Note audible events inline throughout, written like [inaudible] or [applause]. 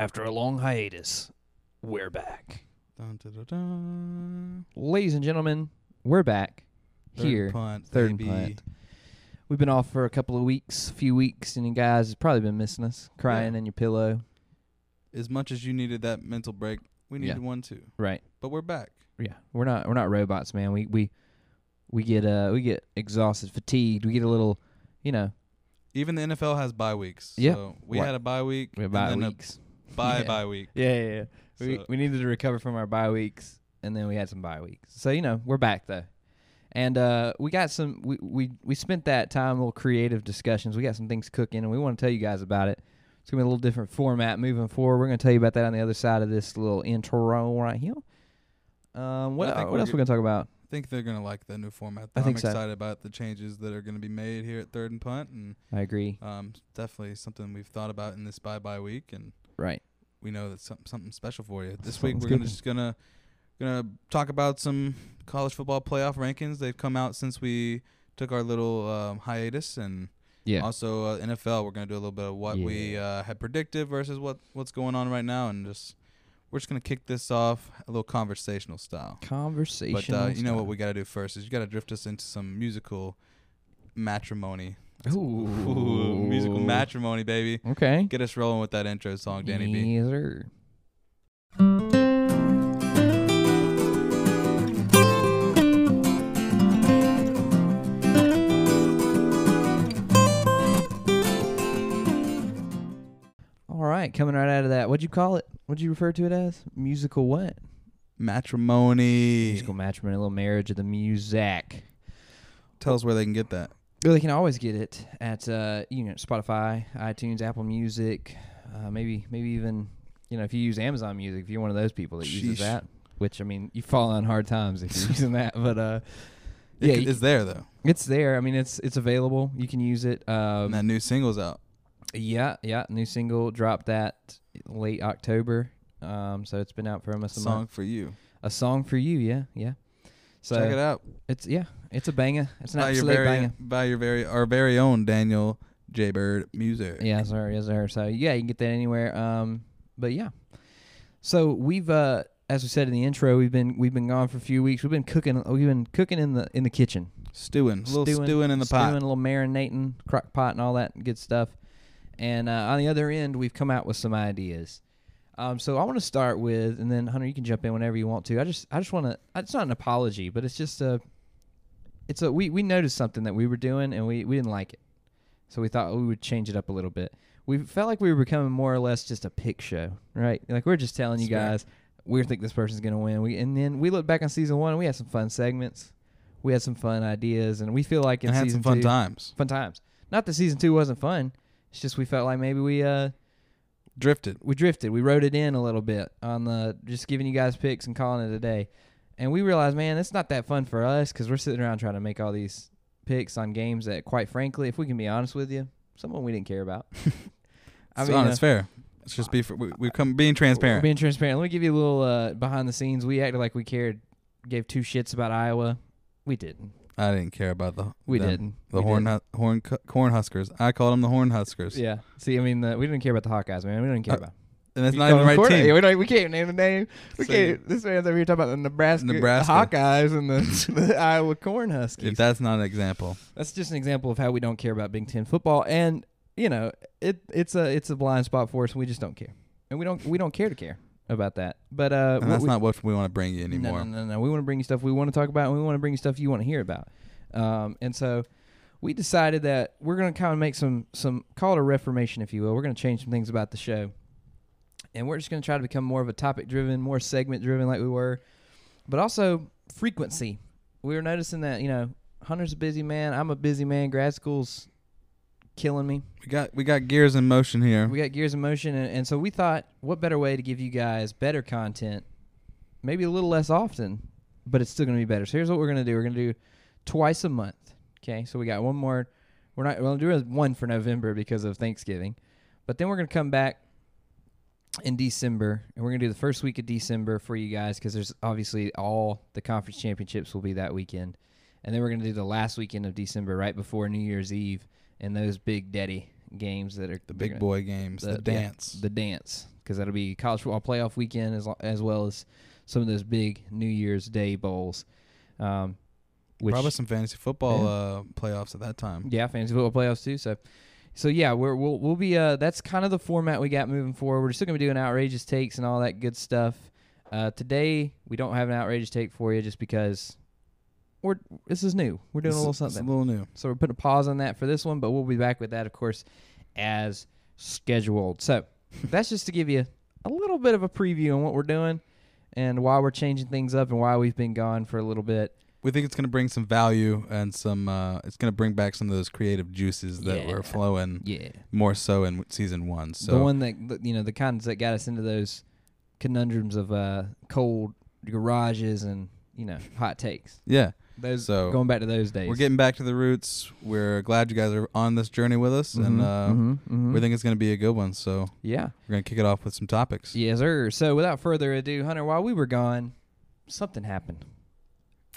After a long hiatus, we're back. Dun, dun, dun, dun. Ladies and gentlemen, we're back Third here. punt, third baby. punt. We've been off for a couple of weeks, a few weeks, and you guys have probably been missing us, crying Yeah. in your pillow. As much as you needed that mental break, we Yeah. needed one too. Right. But we're back. Yeah. We're not we're not robots, man. We we we get uh we get exhausted, fatigued. We get a little, you know, Even the NFL has bye weeks. Yeah. So we What? had a bye week. we bye then a weeks. Bye Yeah. bye week. Yeah, yeah, yeah. We So- we needed to recover from our bye weeks, and then we had some bye weeks. So you know we're back though, and uh, we got some. We, we we spent that time little creative discussions. We got some things cooking, and we want to tell you guys about it. It's gonna be a little different format moving forward. We're gonna tell you about that on the other side of this little intro right here. Um, what think what we're else we gonna talk about? I think they're gonna like the new format. I think I'm so. excited about the changes that are gonna be made here at third and punt, and I agree. um, definitely something we've thought about in this bye bye week, and Right. we know that's something something special for you. This Something's week we're gonna just gonna gonna talk about some college football playoff rankings. They've come out since we took our little um, hiatus, and Yeah. also uh, NFL. We're gonna do a little bit of what we uh, had predicted versus what what's going on right now, and just we're just gonna kick this off a little conversational style. Conversation. But uh, you know what we gotta do first is you gotta drift us into some musical matrimony. Ooh. Ooh, musical matrimony, baby. Okay. Get us rolling with that intro song, Danny B. Yes, sir. All right, coming right out of that, what'd you call it? What'd you refer to it as? Musical what? Matrimony. Musical matrimony, a little marriage of the music. Tell us where they can get that. Well, they can always get it at uh, you know Spotify, iTunes, Apple Music, uh, maybe maybe even you know if you use Amazon Music, if you're one of those people that uses that, which I mean you fall on hard times if you're [laughs] using that, but uh, yeah, it's there though. it's there. I mean it's it's available. You can use it. and Um, that new single's out. yeah, yeah. New single dropped that late October. Um, so it's been out for almost a Song month. for you. A song for you, yeah, yeah. So Check it out. it's yeah, it's a banger. It's an By absolute very banger. by your very our very own Daniel J Bird Music. Yes, sir. Yes, sir. So yeah, you can get that anywhere. Um, but yeah. So we've uh, as we said in the intro, we've been we've been gone for a few weeks. We've been cooking. We've been cooking in the in the kitchen, Stewing. A little stewing, in the pot, stewing, a little marinating, crock pot, and all that good stuff. And uh, on the other end, we've come out with some ideas. Um, so I want to start with, and then Hunter, you can jump in whenever you want to. I just, I just want to. It's not an apology, but it's just a. It's a we we noticed something that we were doing and we we didn't like it, so we thought we would change it up a little bit. We felt like we were becoming more or less just a pick show, right? Like we're just telling you That's guys we think this person's gonna win. We and then we look back on season one, and we had some fun segments, we had some fun ideas, and we feel like in and had some fun two, times. fun times. Not that season two wasn't fun. It's just we felt like maybe we uh Drifted. we drifted. We wrote it in a little bit on the just giving you guys picks and calling it a day. And we realized, man, it's not that fun for us because we're sitting around trying to make all these picks on games that, quite frankly, if we can be honest with you, some of them we didn't care about. [laughs] I so, mean, it's uh, fair. Let's just be. We, we come being transparent. being transparent. Let me give you a little uh, behind the scenes. We acted like we cared, gave two shits about Iowa. We didn't. I didn't care about the. We them. didn't. The We horn, didn't. hu- horn, corn huskers. I called them the horn huskers. Yeah. See, I mean, the, we didn't care about the Hawkeyes, man. We didn't care Uh, about. And that's You not even right quarter- team. Yeah, we, don't, we can't name the name. We So can't. This man's over here talking about the Nebraska, Nebraska. Hawkeyes and the, [laughs] [laughs] the Iowa Cornhuskers. If that's not an example, That's just an example of how we don't care about Big Ten football, and you know, it it's a it's a blind spot for us. and We just don't care, and we don't we don't care to care about that. But uh, that's we- not what we want to bring you anymore. No, no, no, no. We want to bring you stuff we want to talk about, and we want to bring you stuff you want to hear about. Um, and so we decided that we're going to kind of make some some call it a reformation, if you will. We're going to change some things about the show, and we're just going to try to become more of a topic driven, more segment driven, like we were, but also frequency. We were noticing that you know Hunter's a busy man. I'm a busy man. Grad school's killing me. We got we got gears in motion here. We got gears in motion, and, and so we thought, what better way to give you guys better content, maybe a little less often, but it's still going to be better. So here's what we're going to do: we're going to do twice a month. Okay, so we got one more. We're not. We'll do one for November because of Thanksgiving, but then we're going to come back in December, and we're going to do the first week of December for you guys because there's obviously all the conference championships will be that weekend, and then we're going to do the last weekend of December right before New Year's Eve and those big daddy games that are the big they're boy games, the, yeah, dance. the dance. because that'll be college football playoff weekend as as well as some of those big New Year's Day bowls. Um, which, Probably some fantasy football Yeah. uh, playoffs at that time. yeah, fantasy football playoffs too. So, so yeah, we're we'll we'll be uh that's kind of the format we got moving forward. We're still gonna be doing outrageous takes and all that good stuff. Uh, today we don't have an outrageous take for you just because we're this is new. We're doing It's- a little it's something. a little new. So we're putting a pause on that for this one, but we'll be back with that, of course, as scheduled. So [laughs] that's just to give you a little bit of a preview on what we're doing and why we're changing things up and why we've been gone for a little bit. We think it's going to bring some value and some. Uh, it's going to bring back some of those creative juices that Yeah. were flowing Yeah. more so in season one. So the one that you know, the kinds that got us into those conundrums of uh, cold garages and you know hot takes. yeah, Those So, going back to those days. we're getting back to the roots. We're glad you guys are on this journey with us, and Mhm, uh, mhm, mhm. we think it's going to be a good one. So yeah. we're going to kick it off with some topics. Yes, sir. So without further ado, Hunter, while we were gone, something happened.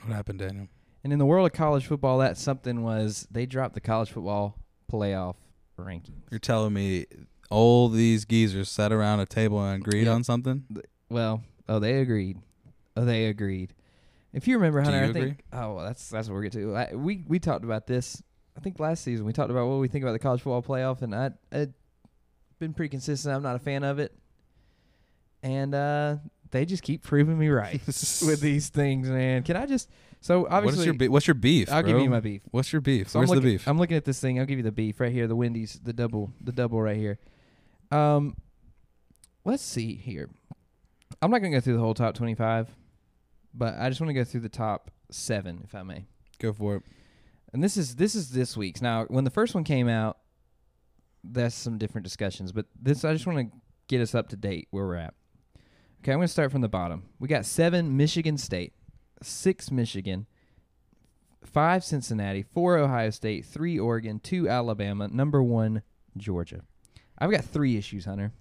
What happened, Daniel? And in the world of college football, that something was they dropped the college football playoff ranking. You're telling me all these geezers sat around a table and agreed Yep. on something? Well, oh, they agreed. Oh, they agreed. If you remember, Do Hunter, you I think. Oh, well, that's that's what we're getting to. I, we we talked about this. I think last season we talked about what we think about the college football playoff, and I I'd been pretty consistent. I'm not a fan of it, and uh, they just keep proving me right [laughs] with these things, man. Can I just? So obviously, What's your be- what's your beef? I'll give you my beef. What's your beef? So Where's I'm the looking, beef? I'm looking at this thing. I'll give you the beef right here. The Wendy's, the double, the double right here. Um, let's see here. I'm not gonna go through the whole top 25, but I just want to go through the top seven, if I may. Go for it. And this is this is this week's. Now, when the first one came out, that's some different discussions. But this, I just want to get us up to date where we're at. Okay, I'm gonna start from the bottom. We got seven Michigan State, six Michigan, five Cincinnati, four Ohio State, three Oregon, two Alabama, number one Georgia. I've got three issues, Hunter.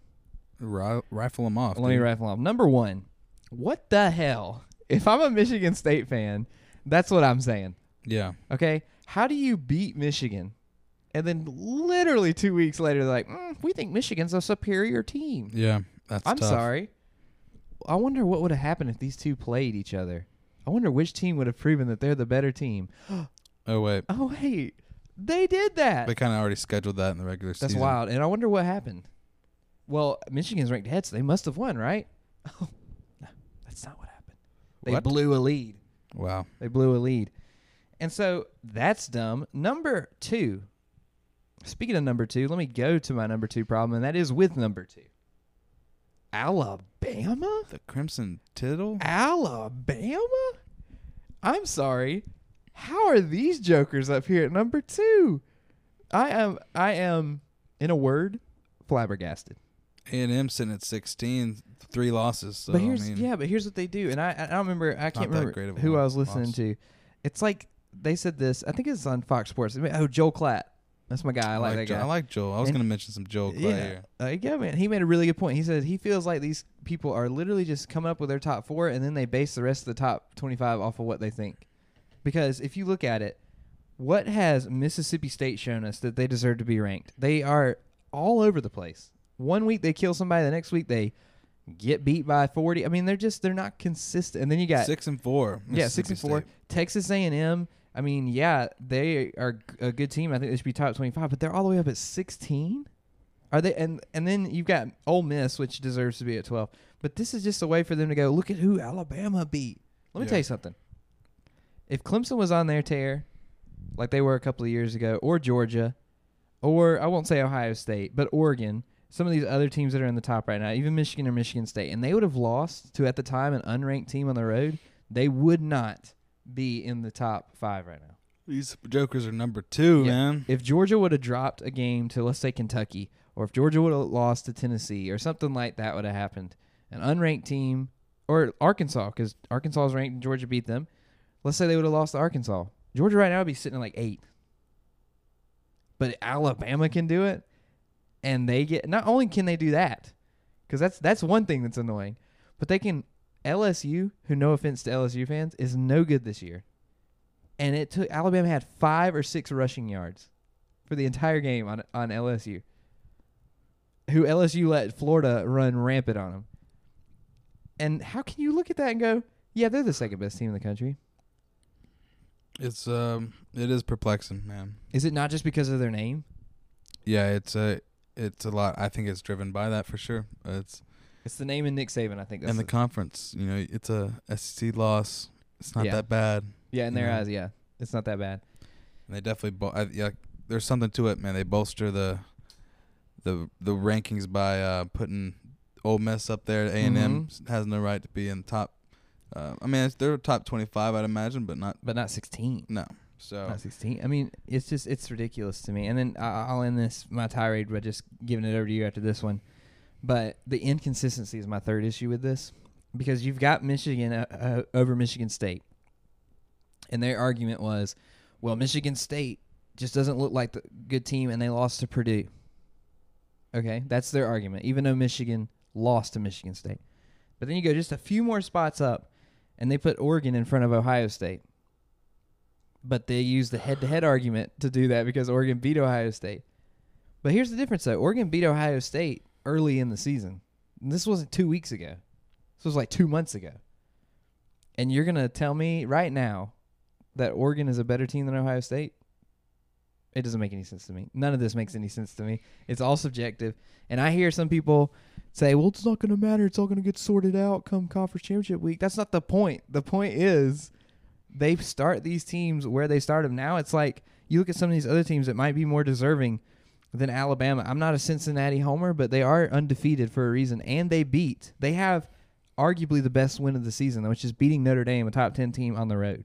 Ri- rifle them off. Let me dude. rifle off. Number one, what the hell? [laughs] If I'm a Michigan State fan, that's what I'm saying. Yeah. Okay, how do you beat Michigan? And then literally two weeks later, they're like, mm, "We think Michigan's a superior team." Yeah. That's I'm tough. sorry. I wonder what would have happened if these two played each other. I wonder which team would have proven that they're the better team. [gasps] Oh wait. Oh wait, they did that. They kind of already scheduled that in the regular That's season. That's wild. And I wonder what happened. Well, Michigan's ranked ahead, so they must have won, right? [laughs] Oh, no, that's not what happened. They What? blew a lead. Wow. They blew a lead. And so that's dumb. Number two. Speaking of number two, let me go to my number two problem, and that is with number two. Alabama? The Crimson Tittle. Alabama? I'm sorry. How are these jokers up here at number two? I am I am in a word, flabbergasted. A and M sitting at 16, three losses. So but here's I mean, yeah, but here's what they do, and I I don't remember I can't remember great of a who I was listening loss. to. It's like they said this. I think it's on Fox Sports. Oh, Joel Klatt. That's my guy. I, I like, like, that Joel. guy. I like Joel. I was And- to mention some Joel Klatt yeah, here. uh, yeah, man. He made a really good point. He said he feels like these people are literally just coming up with their top four, and then they base the rest of the top twenty-five off of what they think. Because if you look at it, what has Mississippi State shown us that they deserve to be ranked? They are all over the place. One week they kill somebody, the next week they get beat by forty. I mean, they're just they're not consistent. And then you got Six and four. yeah, six and four. State. Texas A and M. I mean, yeah, they are a good team. I think they should be top twenty-five, but they're all the way up at sixteen. Are they? And and then you've got Ole Miss, which deserves to be at twelve. But this is just a way for them to go. Look at who Alabama beat. Let me Yeah. tell you something. If Clemson was on their tear, like they were a couple of years ago, or Georgia, or I won't say Ohio State, but Oregon, some of these other teams that are in the top right now, even Michigan or Michigan State, and they would have lost to at the time an unranked team on the road, they would not be in the top five right now. These jokers are number two, Yeah. man. If Georgia would have dropped a game to let's say Kentucky, or if Georgia would have lost to Tennessee, or something like that would have happened, an unranked team, or Arkansas, because Arkansas is ranked and Georgia beat them. Let's say they would have lost to Arkansas. Georgia right now would be sitting at like eight. But Alabama can do it, and they get not only can they do that, because that's that's one thing that's annoying, but they can LSU, who no offense to LSU fans, is no good this year. And it took Alabama had five or six rushing yards for the entire game on on LSU. who LSU let Florida run rampant on them. And how can you look at that and go, yeah, they're the second best team in the country? It's um, it is perplexing, man. Is it not just because of their name? Yeah, it's a it's a lot. I think it's driven by that for sure. It's It's the name and Nick Saban. I think that's and the the- conference. You know, it's a SEC loss. It's not Yeah. that bad. yeah in their Yeah. eyes. Yeah, it's not that bad. And they definitely, bo- I, yeah, there's something to it, man. They bolster the the the rankings by uh, putting Ole Miss up there. A and M has no right to be in the top. Uh, I mean, it's, they're top 25, I'd imagine, but not But not sixteen. no. So Not sixteen. I mean, it's just it's ridiculous to me. And then I, I'll end this my tirade by just giving it over to you after this one. But the inconsistency is my third issue with this because you've got Michigan uh, uh, over Michigan State, and their argument was, well, Michigan State just doesn't look like the good team, and they lost to Purdue. Okay, that's their argument, even though Michigan lost to Michigan State. But then you go just a few more spots up, and they put Oregon in front of Ohio State. But they use the head-to-head argument to do that because Oregon beat Ohio State. But here's the difference, though: Oregon beat Ohio State early in the season. And this wasn't two weeks ago. This was like two months ago. And you're gonna tell me right now that Oregon is a better team than Ohio State? It doesn't make any sense to me. None of this makes any sense to me. It's all subjective. And I hear some people say, "Well, it's not going to matter. It's all going to get sorted out come conference championship week." That's not the point. The point is they start these teams where they start them. Now it's like you look at some of these other teams that might be more deserving than Alabama. I'm not a Cincinnati homer, but they are undefeated for a reason, and they beat. They have arguably the best win of the season, which is beating Notre Dame, a top ten team on the road,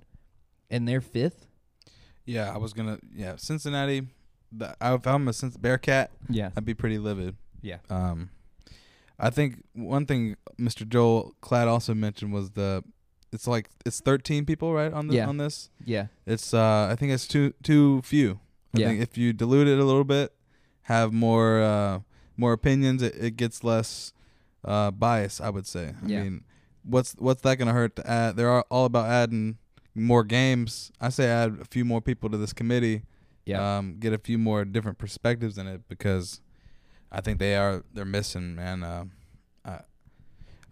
and they're fifth. yeah, I was gonna yeah Cincinnati. The, if I'm a Bearcat, Yeah, I'd be pretty livid. yeah, Um, I think one thing Mr. Joel Klatt also mentioned was the it's like it's 13 people right on the, Yeah. on this. yeah, It's uh I think it's too too few. I Yeah. think if you dilute it a little bit, have more uh more opinions, it, it gets less uh bias, I would say. I Yeah. mean, what's what's that going to hurt to add they're all about adding more games. I say add a few more people to this committee. yeah. Um get a few more different perspectives in it because I think they are they're missing, man. Uh, I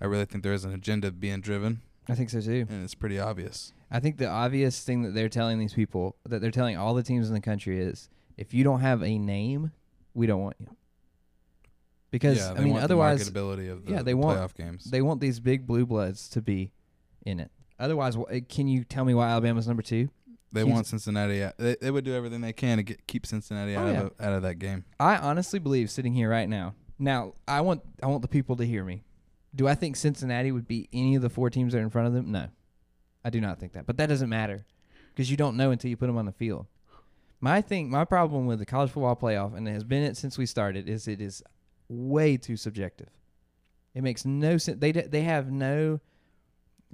I really think there is an agenda being driven I think so too. and it's pretty obvious. I think the obvious thing that they're telling these people, that they're telling all the teams in the country, is if you don't have a name, we don't want you. Because yeah, I mean, otherwise, the marketability of the yeah, they want- playoff games. they want these big blue bloods to be in it. Otherwise, eh, can you tell me why Alabama's number two? They want Cincinnati. Out. They, they would do everything they can to get, keep Cincinnati Oh, out yeah. of out of that game. I honestly believe sitting here right now. Now, I want I want the people to hear me. Do I think Cincinnati would beat any of the four teams that are in front of them? No, I do not think that. But that doesn't matter because you don't know until you put them on the field. My thing, my problem with the college football playoff, and it has been it since we started, is it is way too subjective. It makes no sense. They they have no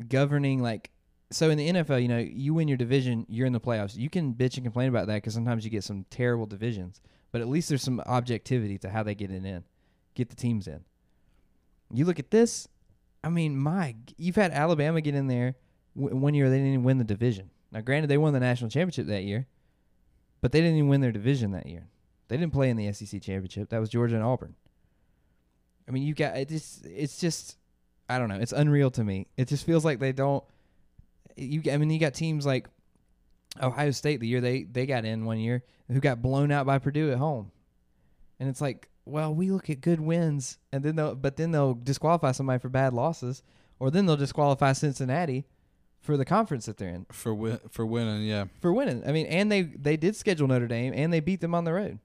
governing like. So in the NFL, you know, you win your division, you're in the playoffs. You can bitch and complain about that because sometimes you get some terrible divisions but at least there's some objectivity to how they get it in, get the teams in. You look at this, I mean, my, you've had Alabama get in there one year they didn't even win the division. Now, granted, they won the national championship that year, but they didn't even win their division that year. They didn't play in the SEC championship. That was Georgia and Auburn. I mean, you got it. Just, it's just, I don't know. It's unreal to me. It just feels like they don't. You, I mean, you got teams like Ohio State the year they they got in one year who got blown out by Purdue at home. And it's like, well, we look at good wins and then they'll but then they'll disqualify somebody for bad losses or then they'll disqualify Cincinnati for the conference that they're in for win- for winning. Yeah, for winning. I mean, and they they did schedule Notre Dame and they beat them on the road.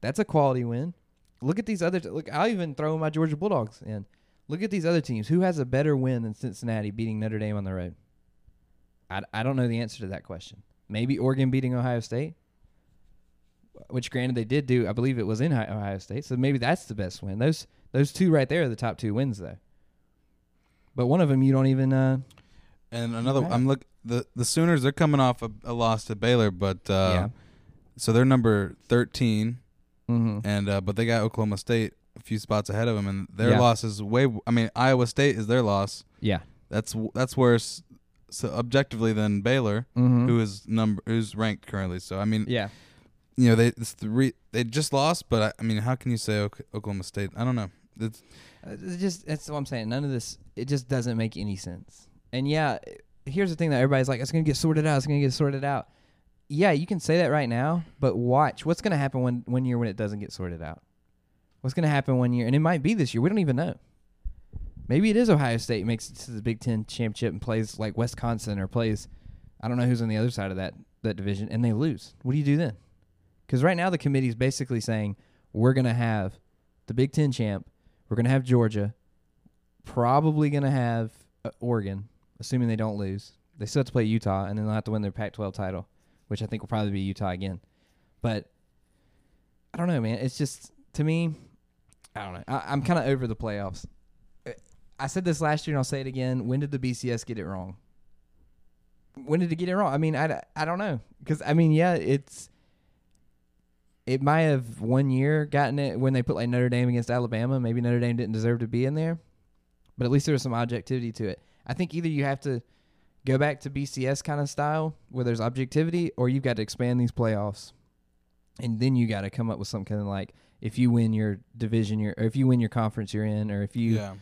That's a quality win. Look at these other t- look. I'll even throw my Georgia Bulldogs in. Look at these other teams. Who has a better win than Cincinnati beating Notre Dame on the road? I, I don't know the answer to that question. Maybe Oregon beating Ohio State, which granted they did do. I believe it was in Ohio State, so maybe that's the best win. Those those two right there are the top two wins though. But one of them you don't even. Uh, and another. Right. I'm look the the Sooners. They're coming off a, a loss to Baylor, but uh, yeah. so they're number 13, Mm-hmm. and uh, but they got Oklahoma State a few spots ahead of them, and their Yeah. loss is way. I mean, Iowa State is their loss. Yeah. That's that's worse, so objectively than Baylor, Mm-hmm. who is number who's ranked currently. So I mean, yeah. you know they it's the they just lost, but I, I mean, how can you say Oklahoma State? I don't know. It's Uh, It's just that's what I'm saying. None of this it just doesn't make any sense. And yeah, here's the thing that everybody's like, it's gonna get sorted out. It's gonna get sorted out. Yeah, you can say that right now, but watch what's gonna happen when one year when it doesn't get sorted out. What's gonna happen one year, and it might be this year. We don't even know. Maybe it is Ohio State makes it to the Big Ten championship and plays like Wisconsin or plays, I don't know who's on the other side of that that division, and they lose. What do you do then? Because right now the committee is basically saying we're gonna have the Big Ten champ, we're gonna have Georgia, probably gonna have uh, Oregon, assuming they don't lose. They still have to play Utah, and then they'll have to win their Pac-12 title, which I think will probably be Utah again. But I don't know, man. It's just to me, I don't know. I, I'm kind of over the playoffs. I said this last year, and I'll say it again. When did the BCS get it wrong? When did it get it wrong? I mean, I, I don't know because I mean, yeah, it's it might have one year gotten it when they put like Notre Dame against Alabama. Maybe Notre Dame didn't deserve to be in there, but at least there was some objectivity to it. I think either you have to go back to BCS kind of style where there's objectivity, or you've got to expand these playoffs, and then you got to come up with some kind of like if you win your division, you're, or if you win your conference you're in, or if you yeah.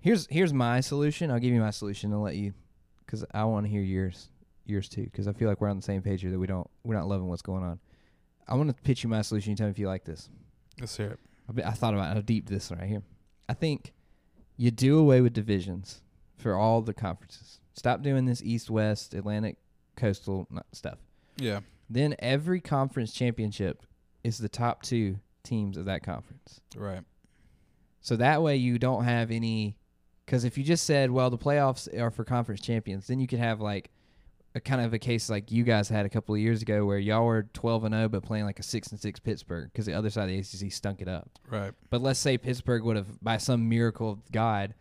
Here's here's my solution. I'll give you my solution and let you, because I want to hear yours yours too. Because I feel like we're on the same page here that we don't we're not loving what's going on. I want to pitch you my solution. You tell me if you like this. Let's hear it. I, I thought about how deep this one right here. I think you do away with divisions for all the conferences. Stop doing this East West Atlantic Coastal stuff. Yeah. Then every conference championship is the top two teams of that conference. Right. So that way you don't have any. Because if you just said, well, the playoffs are for conference champions, then you could have like a kind of a case like you guys had a couple of years ago where y'all were 12 and 0 but playing like a 6 and 6 Pittsburgh because the other side of the ACC stunk it up. Right. But let's say Pittsburgh would have, by some miracle of God,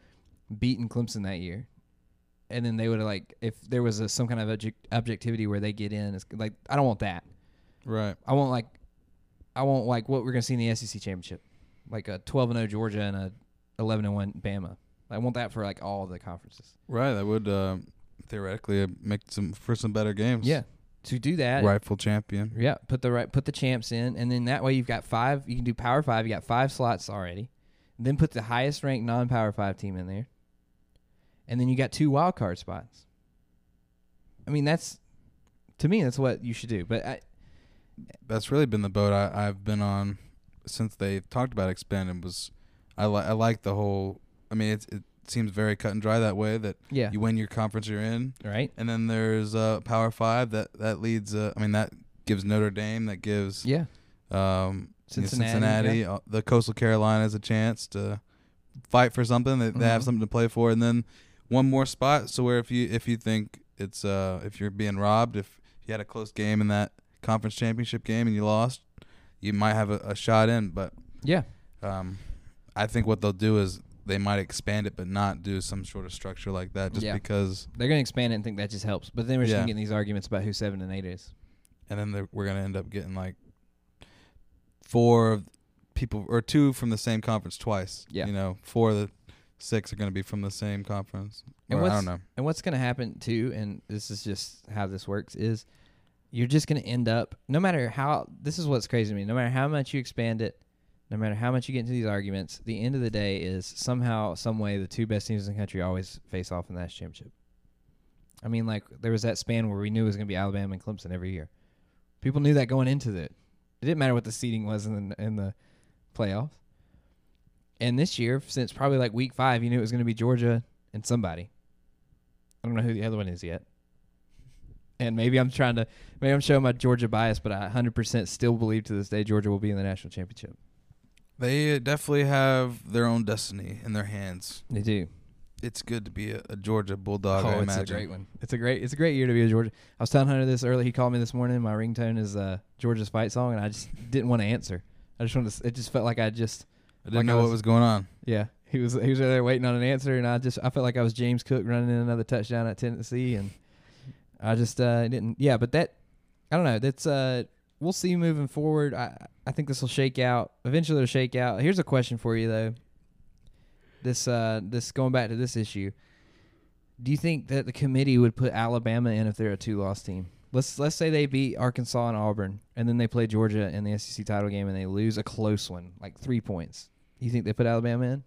beaten Clemson that year. And then they would have, like, if there was a, some kind of object, objectivity where they get in, it's like, I don't want that. Right. I want, like, I want, like, what we're going to see in the SEC championship. Like a 12 and 0 Georgia and a 11 and 1 Bama. I want that for, like, all the conferences. Right. That would uh, theoretically uh, make some for some better games. Yeah. To do that, Rightful champion. Yeah, put the right put the champs in, and then that way you've got five. You can do Power Five. You got five slots already. Then put the highest ranked non Power Five team in there, and then you got two wild card spots. I mean, that's to me that's what you should do. But I, That's really been the boat I, I've been on since they talked about expanding. Was I like I like the whole. I mean, it's, it seems very cut and dry that way. That yeah, you win your conference you're in, right, and then there's uh, Power Five that that leads. Uh, I mean, that gives Notre Dame. That gives yeah, um, Cincinnati, Cincinnati, yeah. uh, the Coastal Carolina Carolinas a chance to fight for something. They, they have Mhm. something to play for, and then one more spot. So where if you if you think it's uh if you're being robbed, if you had a close game in that conference championship game and you lost, you might have a, a shot in. But yeah, um, I think what they'll do is they might expand it, but not do some sort of structure like that, just Yeah. because. they're gonna expand it and think that just helps. But then we're just Yeah. gonna these arguments about who seven and eight is. and then we're gonna end up getting like four people or two from the same conference twice. Yeah. you know, four of the six are gonna be from the same conference. And I don't know. And what's going to happen too, and this is just how this works, is you're just going to end up, no matter how, this is what's crazy to me, no matter how much you expand it, no matter how much you get into these arguments, the end of the day is somehow, some way, the two best teams in the country always face off in the national championship. I mean, like, there was that span where we knew it was going to be Alabama and Clemson every year. People knew that going into it. It didn't matter what the seeding was in the, in the playoffs. And this year, since probably like week five, you knew it was going to be Georgia and somebody. I don't know who the other one is yet. And maybe I'm trying to, maybe I'm showing my Georgia bias, but I 100% still believe to this day Georgia will be in the national championship. They definitely have their own destiny in their hands. They do. It's good to be a, a Georgia Bulldog. I oh, it's imagine. a great one. It's a great, it's a great year to be a Georgia. I was telling Hunter this early. He called me this morning. My ringtone is uh, Georgia's fight song, and I just didn't want to answer. I just wanted to. It just felt like I just I didn't Like I know was- what was going on. Yeah, he was he was there waiting on an answer, and I just I felt like I was James Cook running in another touchdown at Tennessee, and I just uh, didn't. Yeah, but that I don't know. That's uh, we'll see moving forward. I I think this will shake out. Eventually, it'll shake out. Here's a question for you though. This uh, this going back to this issue. Do you think that the committee would put Alabama in if they're a two-loss team? Let's let's say they beat Arkansas and Auburn, and then they play Georgia in the SEC title game, and they lose a close one, like three points. You think they put Alabama in?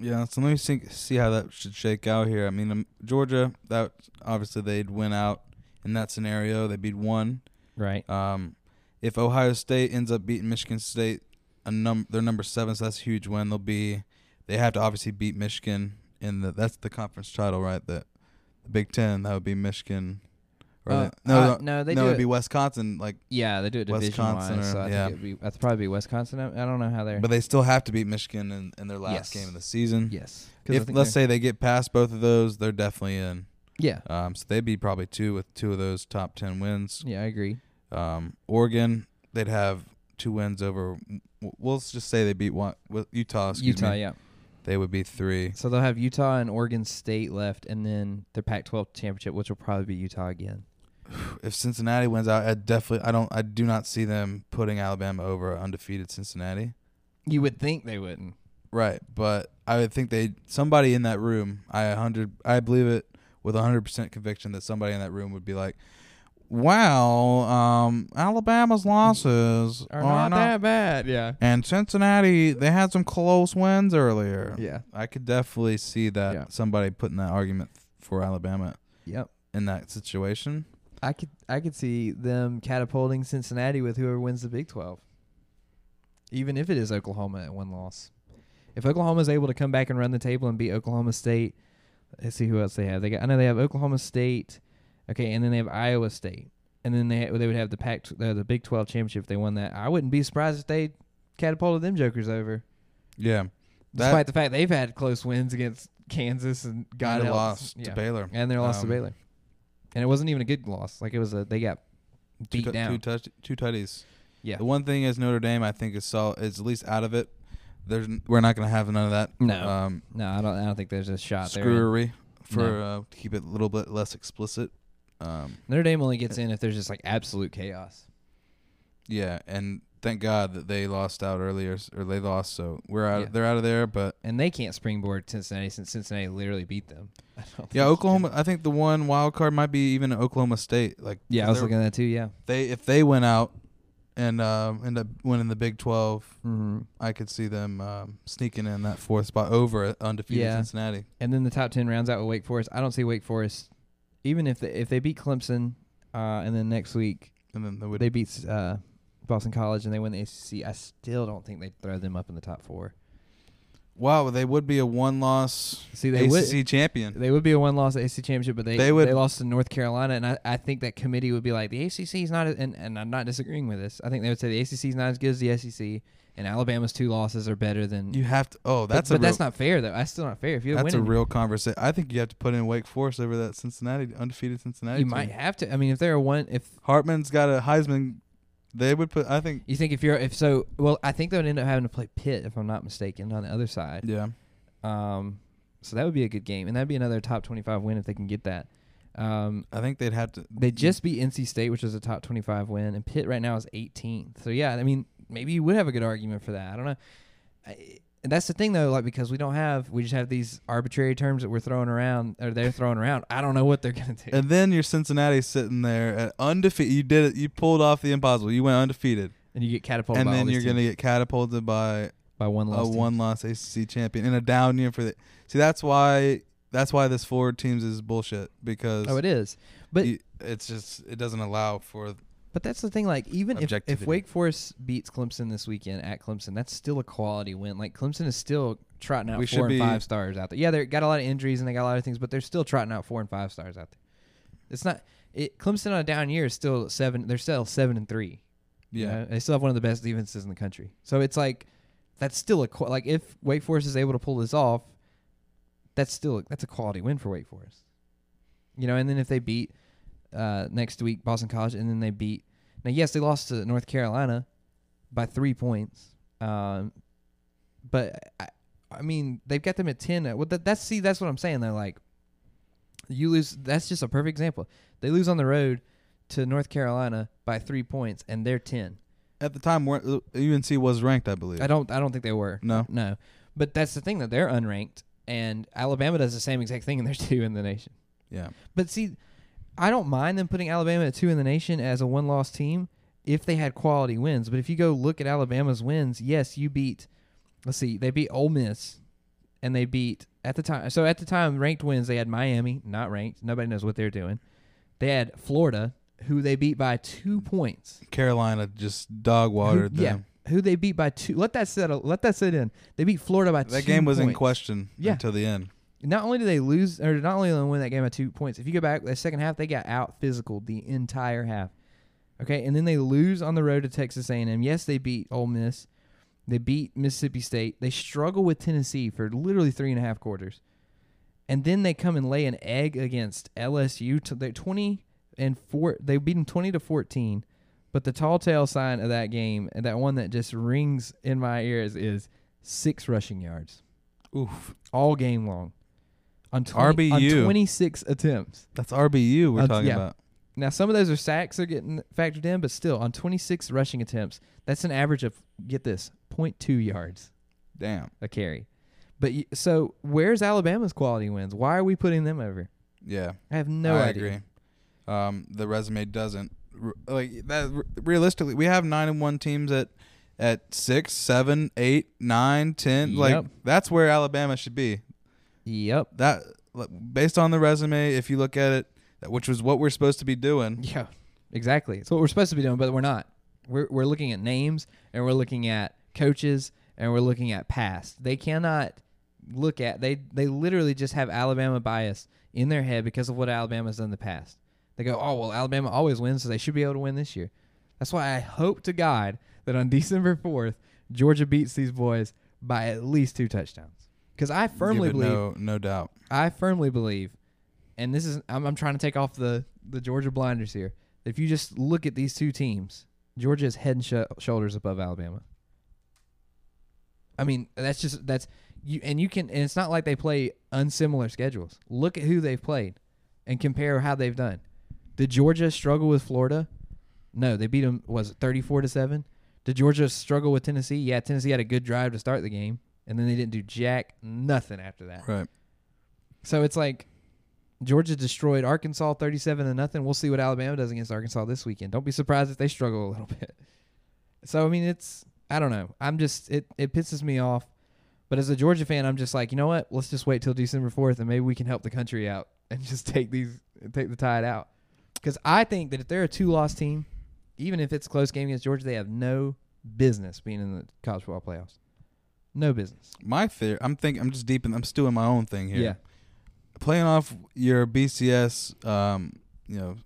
Yeah, so let me see, see how that should shake out here. I mean, um, Georgia, that obviously they'd win out in that scenario. They beat one. Right. Um, if Ohio State ends up beating Michigan State, a num they're number seven, so that's a huge win. They'll be, they have to obviously beat Michigan in the that's the conference title, right? The, the Big Ten that would be Michigan. Or Uh, no, uh, no, no, they no, do it'd it- be Wisconsin. Like, Yeah, they do it division Wisconsin wise. or- So I yeah. think it'd be that's probably be Wisconsin. I, I don't know how they're. but they still have to beat Michigan in, in their last Yes. game of the season. yes. If let's say they get past both of those, they're definitely in. Yeah. Um, so they'd be probably two with two of those top ten wins. Yeah, I agree. Um, Oregon, they'd have two wins over. We'll just say they beat one with Utah. Excuse Utah. me. Yeah. They would be three. So they'll have Utah and Oregon State left, and then their Pac-12 championship, which will probably be Utah again. If Cincinnati wins out, I definitely I don't I do not see them putting Alabama over undefeated Cincinnati. You would think they wouldn't. Right, but I would think they somebody in that room. I a hundred I believe it with a hundred percent conviction that somebody in that room would be like, "Wow, um, Alabama's losses Are not, that bad. Yeah. And Cincinnati, they had some close wins earlier. Yeah. I could definitely see that Yeah. somebody putting that argument for Alabama Yep. in that situation. I could I could see them catapulting Cincinnati with whoever wins the Big 12. Even if it is Oklahoma at one loss. If Oklahoma is able to come back and run the table and beat Oklahoma State, let's see who else they have. They got I know they have Oklahoma State, okay, and then they have Iowa State, and then they they would have the Pac uh, the Big 12 championship if they won that. I wouldn't be surprised if they catapulted them jokers over, Yeah. Despite the fact they've had close wins against Kansas and God God help, lost yeah. to Baylor. and they lost Um, to Baylor, and it wasn't even a good loss. Like it was a they got Two, beat down. two touch two tutties. yeah. The one thing is Notre Dame I think is sol- is at least out of it. There's n- we're not going to have none of that. No. Um No, I don't. I don't think there's a shot there. screwery for No. uh, to keep it a little bit less explicit. Um Notre Dame only gets in if there's just like absolute chaos. yeah, and thank God that they lost out earlier or they lost so we're out Yeah. they're out of there but And they can't springboard Cincinnati since Cincinnati literally beat them. [laughs] Yeah, Oklahoma. I think the one wild card might be even Oklahoma State. Like, Yeah, I was looking at that too. Yeah. They if they went out and um, end up winning the Big Twelve, Mm-hmm. I could see them um, sneaking in that fourth spot over undefeated Yeah. Cincinnati. And then the top ten rounds out with Wake Forest. I don't see Wake Forest, even if they, if they beat Clemson, uh, and then next week And then they would. they beat uh, Boston College and they win the ACC. I still don't think they'd throw them up in the top four. wow, they would be a one-loss See, they ACC would champion. they would be a one loss ACC championship, but they They they, lost to North Carolina, and I, I think that committee would be like the ACC is not, a, and and I'm not disagreeing with this. I think they would say the ACC is not as good as the SEC, and Alabama's two losses are better than. You have to. Oh, that's but a real, that's not fair though. That's still not fair. If you're that's a real conversation. I think you have to put in Wake Forest over that Cincinnati undefeated Cincinnati. you team. might have to. I mean, if they're a one, if Hartman's got a Heisman. They would put. I think. you think if you're if so, well, I think they would end up having to play Pitt if I'm not mistaken on the other side. Yeah. Um, so that would be a good game, and that'd be another top 25 win if they can get that. Um, I think they'd have to. They'd just beat NC State, which is a top 25 win, and Pitt right now is 18th. So yeah, I mean, maybe you would have a good argument for that. I don't know. I, and that's the thing though, like because we don't have, we just have these arbitrary terms that we're throwing around, or they're throwing around. I don't know what they're gonna do. And then your Cincinnati sitting there at undefeated. You did it. You pulled off the impossible. You went undefeated, And you get catapulted, and then you're teams gonna get catapulted by by one a loss. team. one-loss ACC champion in a down year for the. See, that's why. That's why this forward teams is bullshit because Oh, it is. But you- it's just it doesn't allow for. But that's the thing. Like even if if Wake Forest beats Clemson this weekend at Clemson, that's still a quality win. Like Clemson is still trotting out We four and be- five stars out there. Yeah, they got a lot of injuries and they got a lot of things, but they're still trotting out four and five stars out there. It's not it. Clemson on a down year is still seven. They're still seven and three. you Yeah, know? they still have one of the best defenses in the country. So it's like that's still a like if Wake Forest is able to pull this off, that's still that's a quality win for Wake Forest. You know, and then if they beat uh, next week Boston College, and then they beat now, yes, they lost to North Carolina by three points, um, but I, I mean they've got them at ten. Well, that, that's see that's what I'm saying. They're like you lose. That's just a perfect example. They lose on the road to North Carolina by three points, and they're ten. at the time, uh, UNC was ranked, I believe. I don't. I don't think they were. No. No. But that's the thing that they're unranked, and Alabama does the same exact thing, and they're [laughs] two in the nation. Yeah, But see, I don't mind them putting Alabama at two in the nation as a one loss team if they had quality wins. But if you go look at Alabama's wins, yes, you beat. Let's see, they beat Ole Miss, and they beat at the time. So at the time, ranked wins they had Miami, not ranked. Nobody knows what they're doing. They had Florida, who they beat by two points. Carolina just dog watered Who- yeah, them. who they beat by two. Let that settle. Let that sit in. They beat Florida by two. That game was in question Yeah. until the end. Not only did they lose, or not only did they win that game by two points. If you go back the second half, they got out physical the entire half. Okay, and then they lose on the road to Texas A&M. Yes, they beat Ole Miss. They beat Mississippi State. They struggle with Tennessee for literally three and a half quarters, and then they come and lay an egg against LSU. To they twenty and four. They beat them twenty to fourteen. But the tall tale sign of that game, and that one that just rings in my ears, is six rushing yards Oof. all game long. On, 20, RBU. on 26 attempts. That's RBU we're Uh, talking yeah. about. Now, some of those are sacks are getting factored in, but still, on 26 rushing attempts, that's an average of, get this, 0.2 yards Damn. a carry. But y- so, where's Alabama's quality wins? Why are we putting them over? Yeah. I have no I idea. agree. Um, the resume doesn't r- like that. r- Realistically, we have nine and one teams at at six, seven, eight, nine, ten. Like Yep. that's where Alabama should be. Yep. That based on the resume, if you look at it, which was what we're supposed to be doing. Yeah, exactly. It's what we're supposed to be doing, but we're not. We're we're looking at names and we're looking at coaches and we're looking at past. They cannot look at they they literally just have Alabama bias in their head because of what Alabama's done in the past. They go, "Oh, well, Alabama always wins, so they should be able to win this year." That's why I hope to God that on [laughs] December 4th, Georgia beats these boys by at least two touchdowns. Cuz I firmly believe no no doubt. I firmly believe, and this is I'm, I'm trying to take off the the Georgia blinders here. If you just look at these two teams, Georgia is head and sh- shoulders above Alabama. I mean, that's just that's you, and you can, and it's not like they play unsimilar schedules. Look at who they've played, and compare how they've done. Did Georgia struggle with Florida? No, they beat them. Was it thirty four to seven? Did Georgia struggle with Tennessee? Yeah, Tennessee had a good drive to start the game, and then they didn't do jack nothing after that. Right. So it's like Georgia destroyed Arkansas 37 to nothing. We'll see what Alabama does against Arkansas this weekend. Don't be surprised if they struggle a little [laughs] bit. So I mean, it's I don't know. I'm just it it pisses me off. But as a Georgia fan, I'm just like, you know what? Let's just wait till December 4th and maybe we can help the country out [laughs] and just take these take the tide out. Cuz I think that if they're a two-loss team, even if it's a close game against Georgia, they have no business being in the college football playoffs. No business. My theory. I'm thinking. I'm just deep in. I'm still in my own thing here. Yeah. playing off your BCS, um, you know,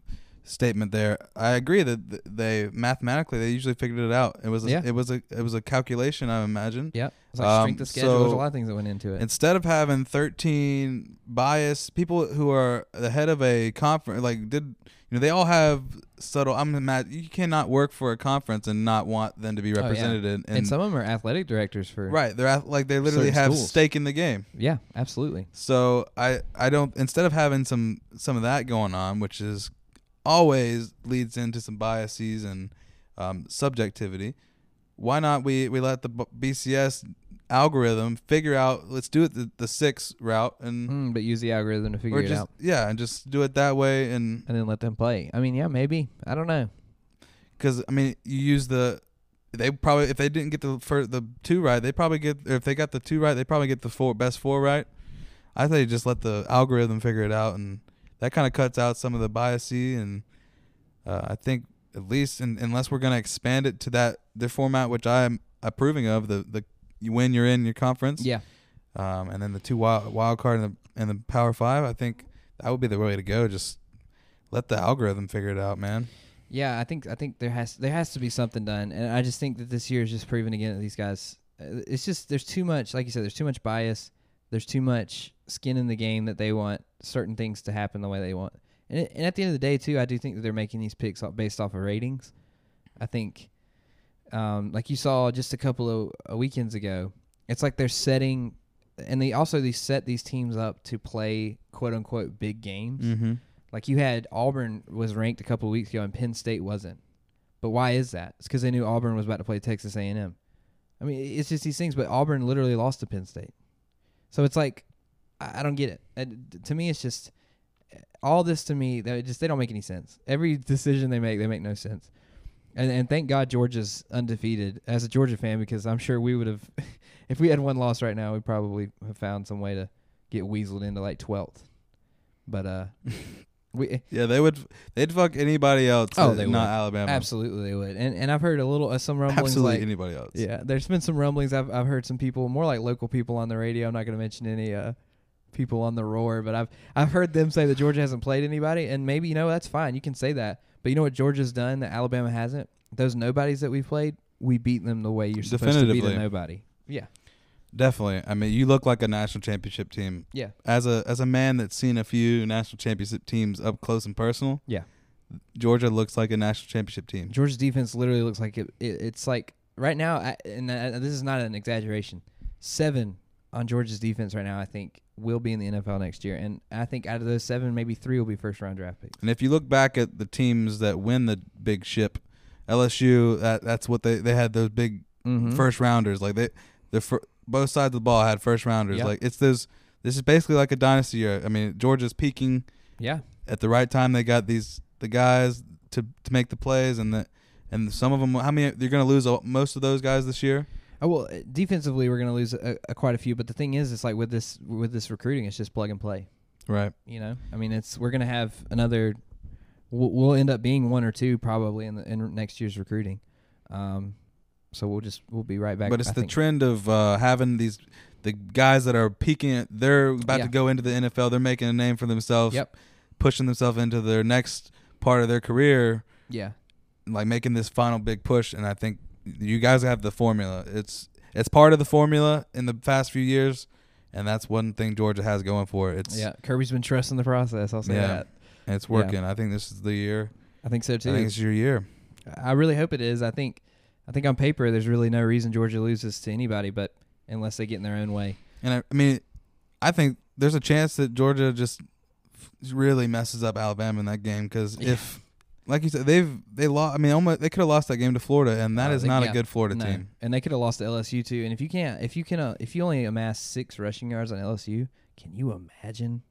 statement there, I agree that they mathematically they usually figured it out. It was a, Yeah. it was a it was a calculation, I imagine. Yeah. It's like Um, strength of schedule. There's a lot of things that went into it. Instead of having 13 biased people who are the head of a conference, like did you know they all have subtle. I'm mad. You cannot work for a conference and not want them to be Oh, yeah. represented. in, and, some of them are athletic directors for right, they're ath- like they literally have schools. stake in the game. Yeah, absolutely. So I I don't instead of having some some of that going on, which is always leads into some biases and um, subjectivity. Why not we we let the BCS algorithm figure out? Let's do it the, the six route and Mm, but use the algorithm to figure it just out, yeah, and just do it that way. And and then let them play. I mean, yeah, maybe. I don't know. because I mean, you use the they probably if they didn't get the for the two right, they probably get or if they got the two right, they probably get the four best four right. I think you just let the algorithm figure it out, and that kind of cuts out some of the biasy. And uh, I think at least in, unless we're gonna expand it to that the format which I'm approving of the the you win you're in your conference, Yeah, um, and then the two wild wild card and the and the power five. I think that would be the way to go. Just let the algorithm figure it out, man. yeah. I think I think there has there has to be something done, and I just think that this year is just proving again that these guys. uh, It's just there's too much, like you said, there's too much bias. There's too much skin in the game that they want certain things to happen the way they want. And, it, and at the end of the day, too, I do think that they're making these picks off- based off of ratings. I think, um, like you saw just a couple of uh, weekends ago, it's like they're setting, and they also they set these teams up to play quote unquote big games. Mm-hmm. Like you had Auburn was ranked a couple of weeks ago, and Penn State wasn't. But why is that? It's because they knew Auburn was about to play Texas A&M. I mean, it's just these things. But Auburn literally lost to Penn State, so it's like I I don't get it. To me, it's just all this to me, they just they don't make any sense. Every decision they make, they make no sense. And and thank God Georgia's undefeated as a Georgia fan because I'm sure we would have, [laughs] if we had one loss right now, we probably have found some way to get weaseled into like 12th. But uh, [laughs] we Yeah, they would. They'd fuck anybody else. Oh, they not would. Alabama. absolutely they would. And and I've heard a little uh, some rumblings Absolutely like anybody else. Yeah, there's been some rumblings. I've I've heard some people, more like local people on the radio. I'm not going to mention any uh people on the roar, but I've I've heard them say that Georgia hasn't played anybody, and maybe you know that's fine. You can say that, but you know what Georgia's done that Alabama hasn't. Those nobodies that we've played, we beat them the way you're supposed to beat a nobody. Yeah, Definitely. I mean, you look like a national championship team. yeah, As a as a man that's seen a few national championship teams up close and personal, yeah. Georgia looks like a national championship team. Georgia's defense literally looks like it. it it's like right now, I, and uh, this is not an exaggeration. Seven on Georgia's defense right now, I think, will be in the NFL next year, and I think out of those seven, maybe three will be first round draft picks. And if you look back at the teams that win the big ship, LSU, that that's what they they had those big Mm-hmm. first rounders. Like they, the fir- both sides of the ball had first rounders. Yep. Like it's those. This is basically like a dynasty year. I mean, Georgia's peaking yeah, at the right time. They got these the guys to to make the plays, and the and some of them. How many? You're going to lose most of those guys this year. Oh well, uh, defensively we're going to lose a, a, quite a few, but the thing is, it's like with this with this recruiting, it's just plug and play. Right. You know, I mean, it's we're going to have another. We'll, we'll end up being one or two probably in the in next year's recruiting. Um, so we'll just we'll be right back. but it's I the think. trend of uh, having these the guys that are peaking. They're about Yeah. to go into the NFL. They're making a name for themselves. Yep. Pushing themselves into their next part of their career, Yeah. like making this final big push. And I think you guys have the formula. It's it's part of the formula in the past few years, and that's one thing Georgia has going for it. It's Yeah. Kirby's been trusting the process. I'll say Yeah. that. and it's Yeah. working. I think this is the year. I think so too. I think it's your year. I really hope it is. I think I think on paper there's really no reason Georgia loses to anybody, but unless they get in their own way. And I, I mean, I think there's a chance that Georgia just really messes up Alabama in that game because Yeah. if, like you said, they've they lost. I mean, almost they could have lost that game to Florida, and that Oh, is not a good Florida No. team. And they could have lost to LSU too. And if you can't, if you can, uh, if you only amass six rushing yards on LSU, can you imagine?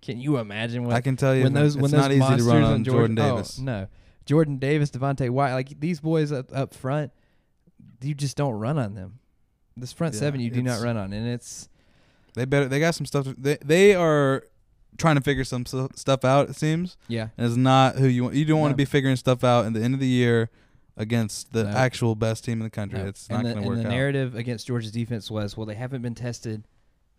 Can you imagine what I can tell you, when those it's when not those easy to monsters run on on Jordan oh, Davis. no, Jordan Davis, Devonte Wyatt, like these boys up up front, you just don't run on them. This front Yeah, seven, you do not run on, and it's They better. They got some stuff. They they are trying to figure some stuff out. It seems, yeah, and it's not who you want. You don't want to be figuring stuff out in the end of the year against the No. actual best team in the country. No. It's not going to work. and the out. narrative against Georgia's defense was, well, they haven't been tested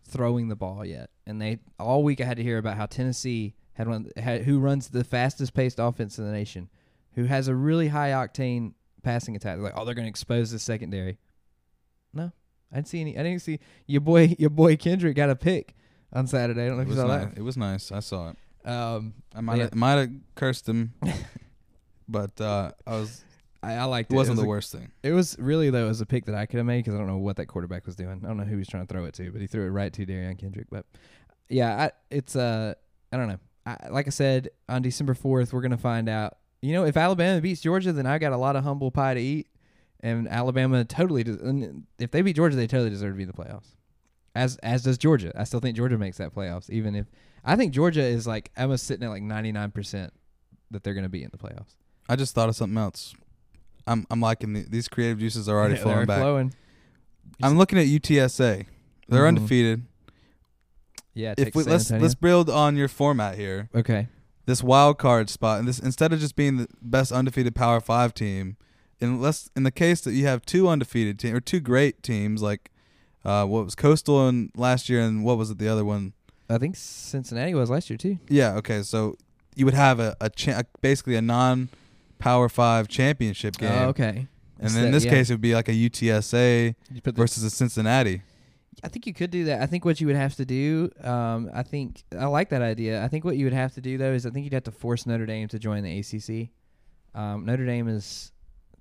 throwing the ball yet, and they all week I had to hear about how Tennessee had one had, who runs the fastest paced offense in the nation, who has a really high octane passing attack. They're like, oh, they're going to expose the secondary. No, I didn't see any. I didn't see your boy. [laughs] Your boy Kendrick got a pick on Saturday. I don't know It if you was, saw nice. it was nice. I saw it. Um, I might Yeah. have might have cursed him, [laughs] but uh, I was. I, I liked It it. wasn't was the a- worst thing. It was really though it was a pick that I could have made because I don't know what that quarterback was doing. I don't know who he was trying to throw it to, but he threw it right to Derion Kendrick. But yeah, I, it's uh I don't know. I, like I said on December fourth, we're gonna find out. You know, if Alabama beats Georgia, then I got a lot of humble pie to eat, and Alabama totally. Des- and if they beat Georgia, they totally deserve to be in the playoffs. As as does Georgia. I still think Georgia makes that playoffs, even if I think Georgia is like almost sitting at like ninety nine percent that they're gonna be in the playoffs. I just thought of something else. I'm I'm liking the, these creative juices are already [laughs] flowing back. flowing. I'm looking at UTSA. They're Mhm. undefeated. Yeah, If we let's let's build on your format here. okay. This wild card spot, and this instead of just being the best undefeated Power Five team, unless in the case that you have two undefeated teams or two great teams like uh, what was Coastal and last year, and what was it the other one? I think Cincinnati was last year too. Yeah, okay, so you would have a, a, cha- basically a non Power Five championship game, Oh, okay. and then in this yeah. case it would be like a UTSA You put the- versus a Cincinnati. I think you could do that. I think what you would have to do, um, I think I like that idea. I think what you would have to do though is I think you'd have to force Notre Dame to join the ACC. Um, Notre Dame is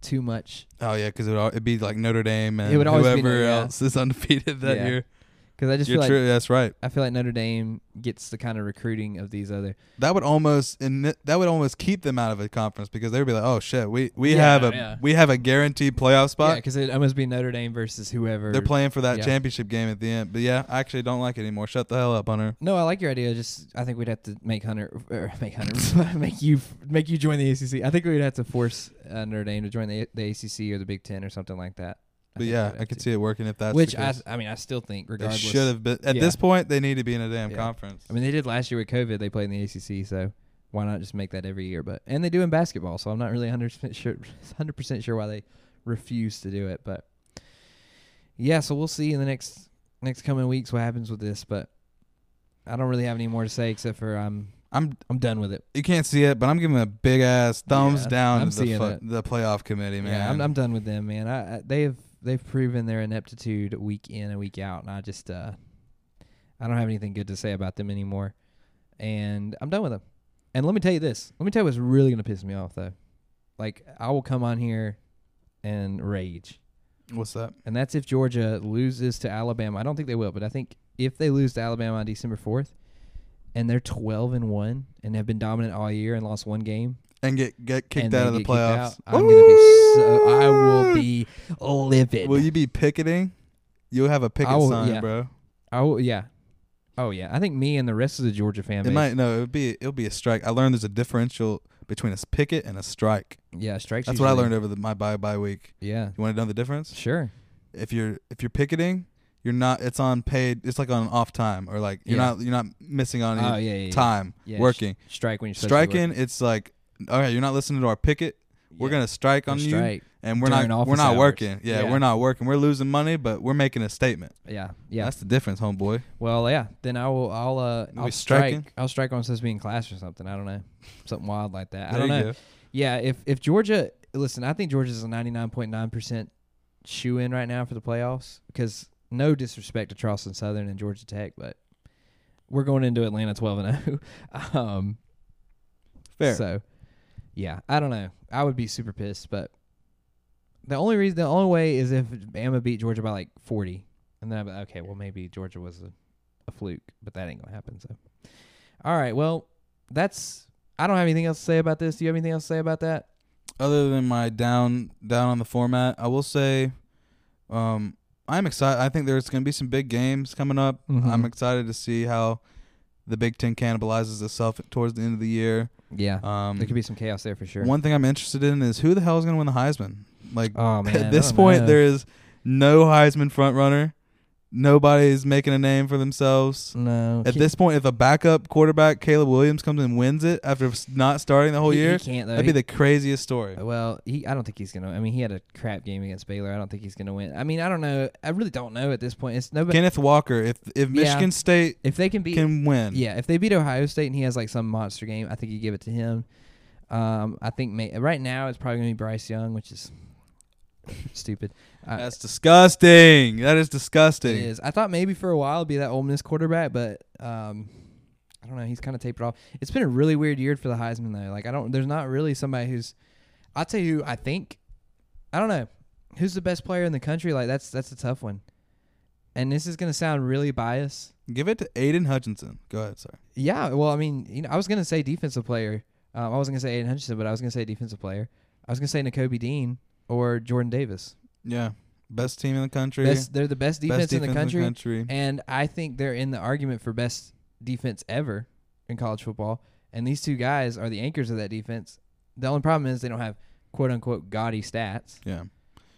too much Oh yeah, because it would it'd be like Notre Dame and It would always be whoever Notre- yeah. else is [laughs] undefeated that Yeah. year. Because I just You're feel true. like That's right. I feel like Notre Dame gets the kind of recruiting of these other. That would almost and that would almost keep them out of a conference because they would be like, oh shit, we we Yeah, have a yeah. we have a guaranteed playoff spot. Yeah, spot. because it almost be Notre Dame versus whoever. They're playing for that yeah. championship game at the end. But yeah, I actually don't like it anymore. Shut the hell up, Hunter. No, I like your idea. Just I think we'd have to make Hunter or make Hunter [laughs] make you make you join the ACC. I think we'd have to force uh, Notre Dame to join the the ACC or the Big Ten or something like that. But yeah, I could see it working if that's Which the I case. I mean I still think regardless They regardless. should have been at Yeah. this point. They need to be in a damn Yeah. conference. I mean they did last year with COVID. They played in the ACC, so why not just make that every year? But and they do in basketball, so I'm not really 100 percent [laughs] sure 100 percent sure why they refuse to do it. But yeah, so we'll see in the next next coming weeks what happens with this. But I don't really have any more to say except for I'm I'm I'm done with it. you can't see it, but I'm giving a big ass thumbs Yeah, down I'm to the fu- the playoff committee, man. Yeah, I'm, I'm done with them, man. I, I they've they've proven their ineptitude week in and week out, and I just uh, I don't have anything good to say about them anymore, and I'm done with them. And let me tell you this. Let me tell you what's really gonna piss me off though. Like I will come on here and rage, What's that? and that's if Georgia loses to Alabama. I don't think they will, but I think if they lose to Alabama on December fourth, and they're 12 and one and have been dominant all year and lost one game, And get get kicked and out of the playoffs. I'm gonna be so. I will be livid. Will you be picketing? You'll have a picket will- sign, yeah. bro. Oh yeah, oh yeah. I think me and the rest of the Georgia fan It might no, it would be it'll be a strike. I learned there's a differential between a picket and a strike. yeah, strikes. That's what I learned over the, my bye bye week. Yeah, You want to know the difference? sure. If you're if you're picketing, you're not. It's on paid. It's like on off time or like you're Yeah. not you're not missing on Oh any yeah, yeah, yeah. time Yeah, working. sh- strike when you're supposed to be Striking, it's like all right, you're not listening to our picket. We're Yeah. gonna strike on you, strike. and we're during not we're not hours. working. Yeah, Yeah. we're not working. We're losing money, but we're making a statement. Yeah, yeah. That's the difference, homeboy. well, yeah. Then I will. I'll. Uh, I'll striking? strike. I'll strike on supposed to be in class or something. I don't know. Something wild like that. I don't you know. go. Yeah, if if Georgia listen, I think Georgia's a ninety nine point nine percent shoe in right now for the playoffs because no disrespect to Charleston Southern and Georgia Tech, but we're going into Atlanta twelve and zero. [laughs] um, Fair. So, yeah, I don't know. I would be super pissed, but the only reason, the only way is if Bama beat Georgia by like forty, and then I'm like, okay, well maybe Georgia was a, a fluke, but that ain't gonna happen. So, all right, well that's. I don't have anything else to say about this. Do you have anything else to say about that? other than my down down on the format, I will say, um, I'm excited. I think there's going to be some big games coming up. Mhm. I'm excited to see how the Big Ten cannibalizes itself towards the end of the year. Yeah, Um, there could be some chaos there for sure. One thing I'm interested in is who the hell is going to win the Heisman. Like oh [laughs] man, at this point, know. there is no Heisman front runner. Nobody's making a name for themselves. no At this point, if a backup quarterback, Caleb Williams, comes and wins it after not starting the whole he, year, he can't though. that'd be the craziest story. Well, he I don't think he's gonna. I mean, he had a crap game against Baylor. I don't think he's gonna win. I mean, I don't know. I really don't know at this point. It's nobody. Kenneth Walker, if if Yeah. Michigan State if they can beat can win, Yeah, if they beat Ohio State and he has like some monster game, I think you give it to him. Um, I think may, right now it's probably gonna be Bryce Young, which is stupid. Uh, that's disgusting. That is disgusting. is. I thought maybe for a while it'd be that Ole Miss quarterback, but um, I don't know. He's kind of tapered off. It's been a really weird year for the Heisman though. Like I don't. There's not really somebody who's. I'll tell you. who I think. I don't know. Who's the best player in the country? Like that's that's a tough one. And this is gonna sound really biased. Give it to Aidan Hutchinson. Go ahead, sorry. Yeah, well, I mean, you know, I was gonna say defensive player. Um, I wasn't gonna say Aidan Hutchinson, but I was gonna say defensive player. I was gonna say Nakobe Dean or Jordan Davis. Yeah, best team in the country. Best, they're the best defense, best in the country, country. and I think they're in the argument for best defense ever in college football. And these two guys are the anchors of that defense. The only problem is they don't have quote unquote gaudy stats. Yeah.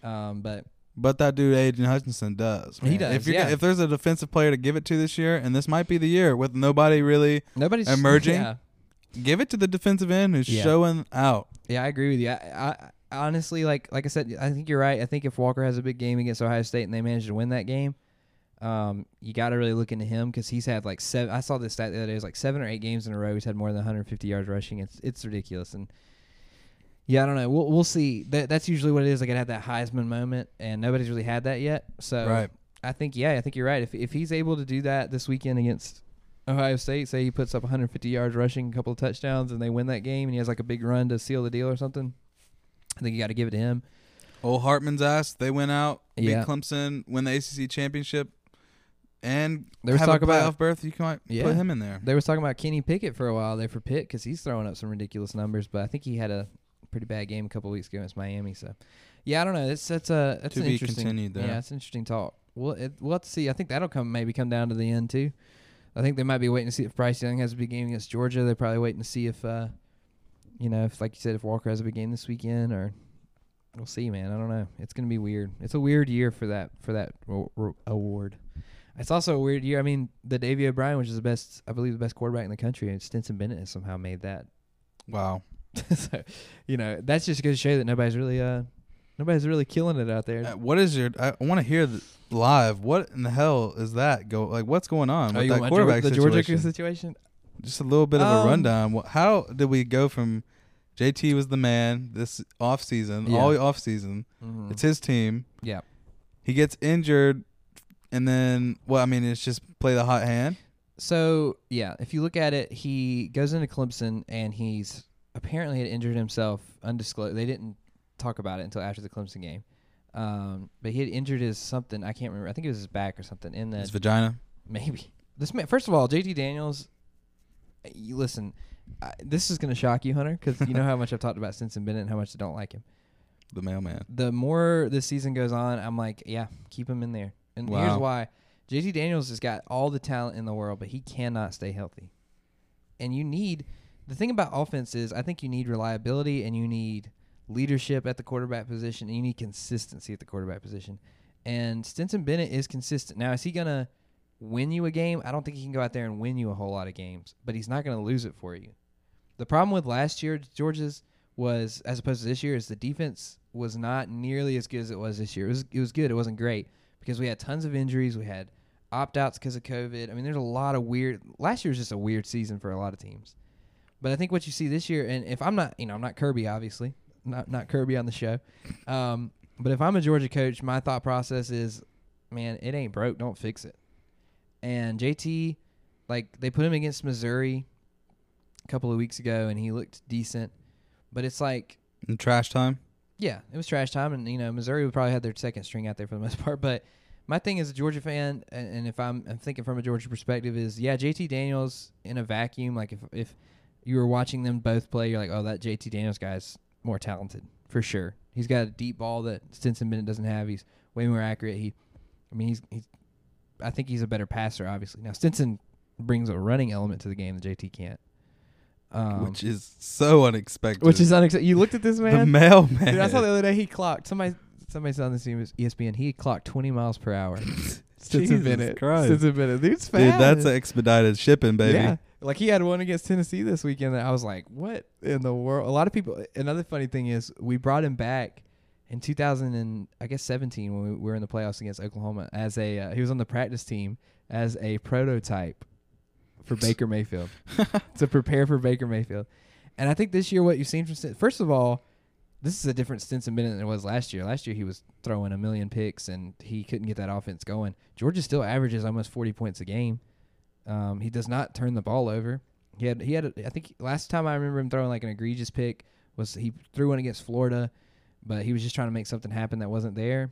Um, but But that dude Aidan Hutchinson does. He does, If, you're yeah. if there's a defensive player to give it to this year, and this might be the year with nobody really, nobody's Emerging? [laughs] Yeah, give it to the defensive end who's Yeah. showing out. Yeah, I agree with you. I, I honestly like like I said, I think you're right. I think if Walker has a big game against Ohio State and they manage to win that game, um, you got to really look into him because he's had like seven. I saw this stat the other day. It was like seven or eight games in a row. He's had more than 150 yards rushing. It's it's ridiculous. And yeah, I don't know. We'll we'll see. That that's usually what it is. Like it had that Heisman moment, and nobody's really had that yet. So Right. I think yeah, I think you're right. If if he's able to do that this weekend against Ohio State, say he puts up 150 yards rushing, a couple of touchdowns, and they win that game, and he has like a big run to seal the deal or something. I think you got to give it to him. Old Hartman's ass. They went out, beat Yeah. Clemson, win the ACC championship. and There was have talk a playoff about- berth, you might Yeah. put him in there. They were talking about Kenny Pickett for a while there for Pitt because he's throwing up some ridiculous numbers, but I think he had a pretty bad game a couple weeks ago against Miami. So, yeah, I don't know. That's that's a that's To an be interesting. continued there. Yeah, that's an interesting talk. We'll it, we'll have to see. I think that'll come maybe come down to the end too. I think they might be waiting to see if Bryce Young has a big game against Georgia. They're probably waiting to see if, uh, you know, if like you said, if Walker has a big game this weekend, or we'll see, man. I don't know. It's gonna be weird. It's a weird year for that for that ro- ro- award. It's also a weird year. I mean, the Davy O'Brien, which is the best, I believe, the best quarterback in the country, and Stetson Bennett has somehow made that. Wow. [laughs] so, you know, that's just going to show that nobody's really, uh, nobody's really killing it out there. Uh, what is your? I want to hear the, live. What in the hell is that? Go like what's going on Oh, with that quarterback the Georgia situation? Just a little bit of Um, a rundown. How did we go from JT was the man this off season, Yeah. all off season? Mm-hmm. It's his team. Yeah. He gets injured, and then well, I mean, it's just play the hot hand. So yeah, if you look at it, he goes into Clemson and he's apparently had injured himself undisclosed. They didn't talk about it until after the Clemson game. Um, but he had injured his something. I can't remember. I think it was his back or something. In that. His vagina. maybe this man. First of all, JT Daniels. You listen. I, this is going to shock you, Hunter, because you know how much I've talked about Stetson Bennett and how much I don't like him. The mailman. The more this season goes on, I'm like, yeah, keep him in there. And here's why: JT Daniels has got all the talent in the world, but he cannot stay healthy. And you need the thing about offense is, I think you need reliability and you need leadership at the quarterback position, and you need consistency at the quarterback position. And Stetson Bennett is consistent. Now, is he gonna win you a game? I don't think he can go out there and win you a whole lot of games, but he's not gonna lose it for you. The problem with last year, Georgia's was as opposed to this year is the defense was not nearly as good as it was this year. It was it was good. It wasn't great because we had tons of injuries. We had opt outs because of COVID. I mean, there's a lot of weird. Last year was just a weird season for a lot of teams. But I think what you see this year, and if I'm not, you know, I'm not Kirby, obviously, not not Kirby on the show. Um, but if I'm a Georgia coach, my thought process is, man, it ain't broke, don't fix it. And JT, like they put him against Missouri a couple of weeks ago, and he looked decent. But it's like In trash time. yeah, it was trash time, and you know Missouri would probably have their second string out there for the most [laughs] part. But my thing as a Georgia fan, and, and if I'm, I'm thinking from a Georgia perspective, is yeah, JT Daniels in a vacuum. Like if if you were watching them both play, you're like, oh, that JT Daniels guy's more talented for sure. He's got a deep ball that Stetson Bennett doesn't have. He's way more accurate. He, I mean, he's he's. I think he's a better passer, obviously. Now Stetson brings a running element to the game that JT can't. Um, which is so unexpected. which is unexpected. You looked at this man, the man. mailman. Dude, I saw the other day he clocked somebody. Somebody said on the scene was ESPN. He clocked 20 miles per hour. [laughs] Stetson Jesus Bennett. Christ. Stetson Bennett. Dude's Dude, that's expedited shipping, baby. Yeah. Like he had one against Tennessee this weekend that I was like, what in the world? A lot of people. Another funny thing is we brought him back in 2000 and I guess 17 when we were in the playoffs against Oklahoma as a uh, he was on the practice team as a prototype for [laughs] Baker Mayfield to prepare for Baker Mayfield. And I think this year what you've seen from Stin- first of all, this is a different Stetson Bennett than it was last year. Last year he was throwing a million picks and he couldn't get that offense going. Georgia still averages almost 40 points a game. Um, he does not turn the ball over. He had he had a, I think last time I remember him throwing like an egregious pick was he threw one against Florida, but he was just trying to make something happen that wasn't there.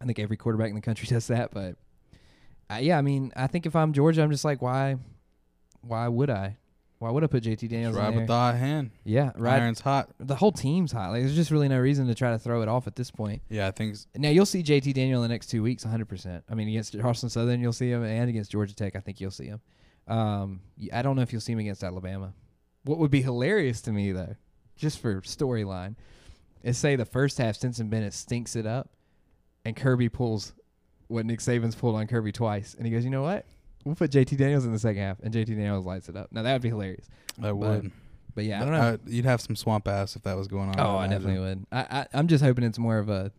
I think every quarterback in the country [laughs] does that, but uh, yeah, I mean, I think if I'm Georgia, I'm just like, why, why would I? Why would I put JT Daniels Right in there? with the hot hand. yeah, right. Iron's hot. The whole team's hot. Like, there's just really no reason to try to throw it off at this point. Yeah, I think s- Now you'll see JT Daniel in the next two weeks, 100. percent I mean, against Charleston Southern, you'll see him, and against Georgia Tech, I think you'll see him. Um, I don't know if you'll see him against Alabama. What would be hilarious to me though, just for storyline, is say the first half Stetson Bennett stinks it up, and Kirby pulls what Nick Saban's pulled on Kirby twice, and he goes, you know what? We'll put JT Daniels in the second half, and JT Daniels lights it up. Now that would be hilarious. I would. But yeah, I don't know. you'd have some swamp ass if that was going on. Oh, I imagine. definitely would. I, I I'm just hoping it's more of a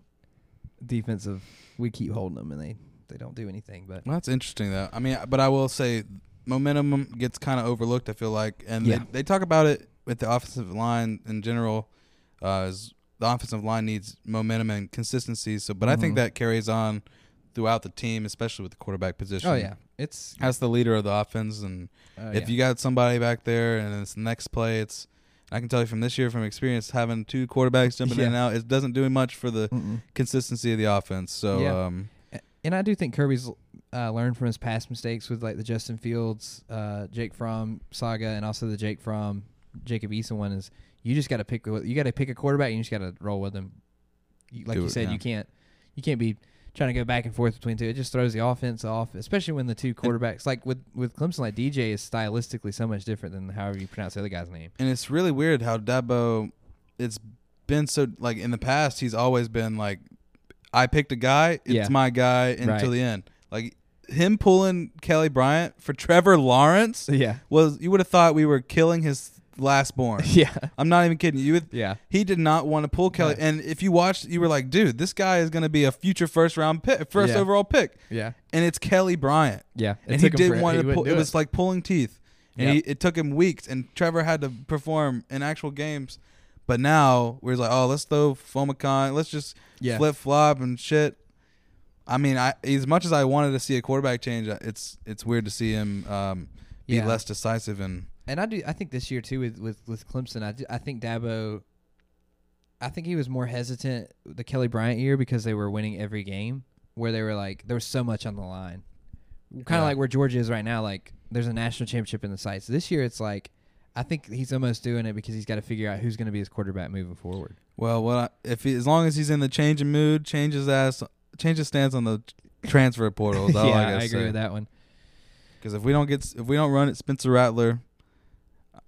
defensive. We keep holding them and they they don't do anything. But Well, that's interesting though. I mean, but I will say, momentum gets kind of overlooked. I feel like, and Yeah. they, they talk about it with the offensive line in general. Uh, is the offensive line needs momentum and consistency. So, but I think Mhm. that carries on throughout the team, especially with the quarterback position. oh yeah, it's as the leader of the offense, and oh, if yeah. you got somebody back there and it's the next play, it's I can tell you from this year from experience having two quarterbacks [laughs] jumping in and out, it doesn't do much for the Mm-mm. consistency of the offense. So Yeah. um, and I do think Kirby's uh, learned from his past mistakes with like the Justin Fields, uh, Jake Fromm saga, and also the Jake Fromm, Jacob Eason one is you just got to pick you got to pick a quarterback and you just got to roll with them. You, like Do you it, said, yeah. you can't you can't be trying to go back and forth between two. It just throws the offense off, especially when the two quarterbacks like with with Clemson, like DJ is stylistically so much different than however you pronounce the other guy's name. And it's really weird how Dabo, it's been so like in the past he's always been like, I picked a guy, it's Yeah. my guy until Right. the end. Like him pulling Kelly Bryant for Trevor Lawrence [laughs] Yeah, was you would have thought we were killing his last born. [laughs] yeah, I'm not even kidding you. Would, yeah. he did not want to pull Kelly, Right. and if you watched, you were like, dude, this guy is going to be a future first round pick, first Yeah. overall pick, Yeah, and it's Kelly Bryant. yeah. And he did for- want to pull. It was like pulling teeth, and Yep. he, it took him weeks. And Trevor had to perform in actual games. But now we're like, oh, let's throw Phommachanh. Let's just yeah. flip flop and shit. I mean, I as much as I wanted to see a quarterback change, uh, it's it's weird to see him um, be Yeah. less decisive and And I do. I think this year too with with with Clemson, I do, I think Dabo. I think he was more hesitant the Kelly Bryant year because they were winning every game, where they were like there was so much on the line, kind of Yeah. like where Georgia is right now. Like there's a national championship in the sights. This year, it's like I think he's almost doing it because he's got to figure out who's going to be his quarterback moving forward. well, what I, if he, as long as he's in the changing mood, changes ass, changes stance on the transfer portal. [laughs] Yeah, I, I, agree say. with that one. Because if we don't get if we don't run it, Spencer Rattler,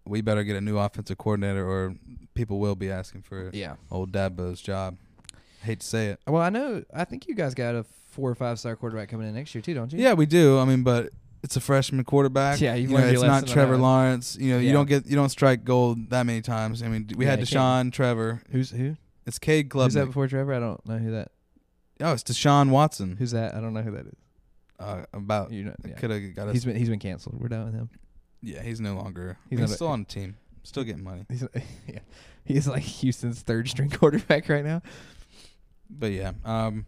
we better get a new offensive coordinator, or people will be asking for Yeah. old Dabo's job. hate to say it. Well, I know. I think you guys got a four or five star quarterback coming in next year too, don't you? Yeah, we do. I mean, but it's a freshman quarterback. Yeah, you've you know, learned it's not Trevor. Lawrence. You know, you don't get you don't strike gold that many times. I mean, we Yeah, had you Deshaun, Trevor. Who's who? It's Cade Who's that before Trevor? I don't know who that. Oh, it's Deshaun Watson. Who's that? I don't know who that is. Uh, about You know, yeah. could have got us. He's been he's been canceled. We're done with him. Yeah, he's no longer. He's He's, not a- still on the team. Still getting money. He's [laughs] yeah, he's like Houston's third string [laughs] quarterback right now. But yeah, um,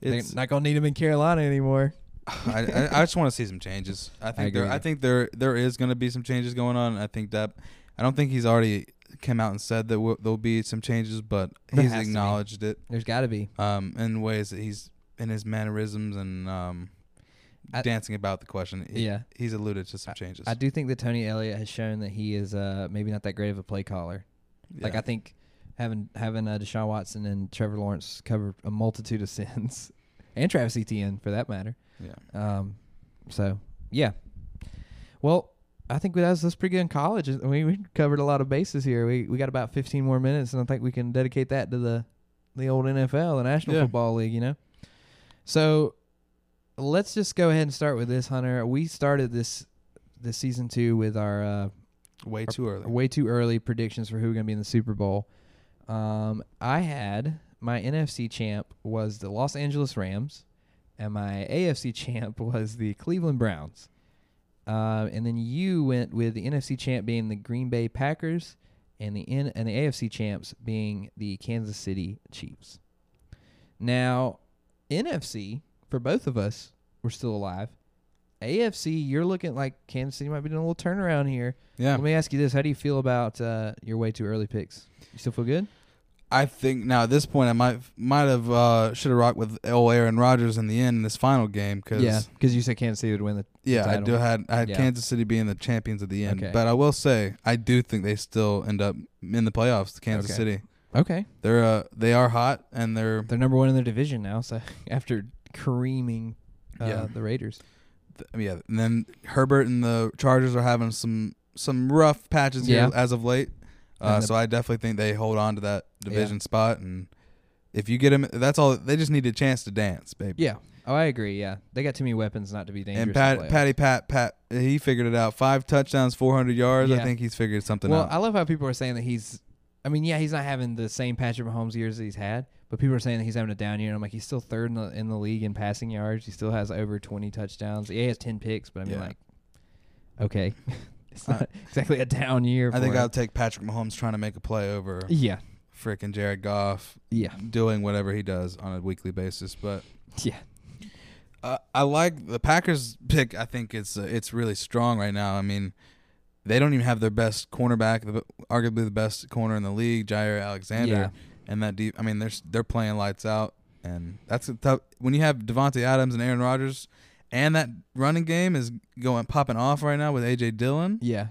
They're not gonna need him in Carolina anymore. [sighs] I, I, I just want to see some changes. I think agree there I think there there is going to be some changes going on. I think that I don't think he's already come out and said that w- there'll be some changes, but he's has to be. acknowledged it There's got to be. um, in ways that he's in his mannerisms and um, I- dancing about the question. He- Yeah. he's alluded to some changes. I do think that Tony Elliott has shown that he is uh, maybe not that great of a play caller. Like I think having having uh, Deshaun Watson and Trevor Lawrence cover a multitude of [laughs] sins, and Travis Etienne for that matter. yeah. Um, so yeah. Well, I think that's that's pretty good in college. We we covered a lot of bases here. We we got about 15 more minutes, and I think we can dedicate that to the the old NFL, the National Yeah. Football League. You know. So let's just go ahead and start with this, Hunter. We started this this season two with our uh, Way too early. way too early predictions for who we're going to be in the Super Bowl. Um, I had my NFC champ was the Los Angeles Rams, and my AFC [laughs] champ was the Cleveland Browns. Uh, and then you went with the NFC champ being the Green Bay Packers, and the N- and the AFC champs being the Kansas City Chiefs. Now, NFC for both of us, we're still alive. AFC, you're looking like Kansas City might be doing a little turnaround here. yeah. Let me ask you this: How do you feel about uh, your way too early picks? You still feel good? I think now at this point I might might have uh, should have rocked with old Aaron Rodgers in the end in this final game because Yeah, because you said Kansas City would win the. Yeah, I title. do had I had Yeah. Kansas City being the champions at the end, Okay. but I will say I do think they still end up in the playoffs. Kansas Okay. City, Okay, they're uh they are hot and they're they're number one in their division now. So [laughs] after creaming uh, Yeah. the Raiders, th- yeah. And then Herbert and the Chargers are having some some rough patches Yeah. here as of late. Uh, so I definitely think they hold on to that division spot, and if you get them, that's all. They just need a chance to dance, baby. yeah. Oh, I agree. Yeah, they got too many weapons not to be dangerous. And Pat. Patty Pat Pat, he figured it out. Five touchdowns, four hundred yards. I think he's figured something Well, out. Well, I love how people are saying that he's. I mean, yeah, he's not having the same Patrick Mahomes years that he's had, but people are saying that he's having a down year. And I'm like, he's still third in the in the league in passing yards. He still has over 20 touchdowns. Yeah, he has 10 picks, but I mean, Yeah. like, okay, [laughs] it's I- not [laughs] exactly a down year. I think him. I'll take Patrick Mahomes trying to make a play over Yeah, freaking Jared Goff yeah, doing whatever he does on a weekly basis. But [laughs] yeah. uh, I like the Packers pick. I think it's uh, it's really strong right now. I mean, they don't even have their best cornerback, the, arguably the best corner in the league, Jaire Alexander, Yeah. and that deep. I mean, they're they're playing lights out, and that's a tough when you have Davante Adams and Aaron Rodgers, and that running game is going popping off right now with AJ Dillon. Yeah,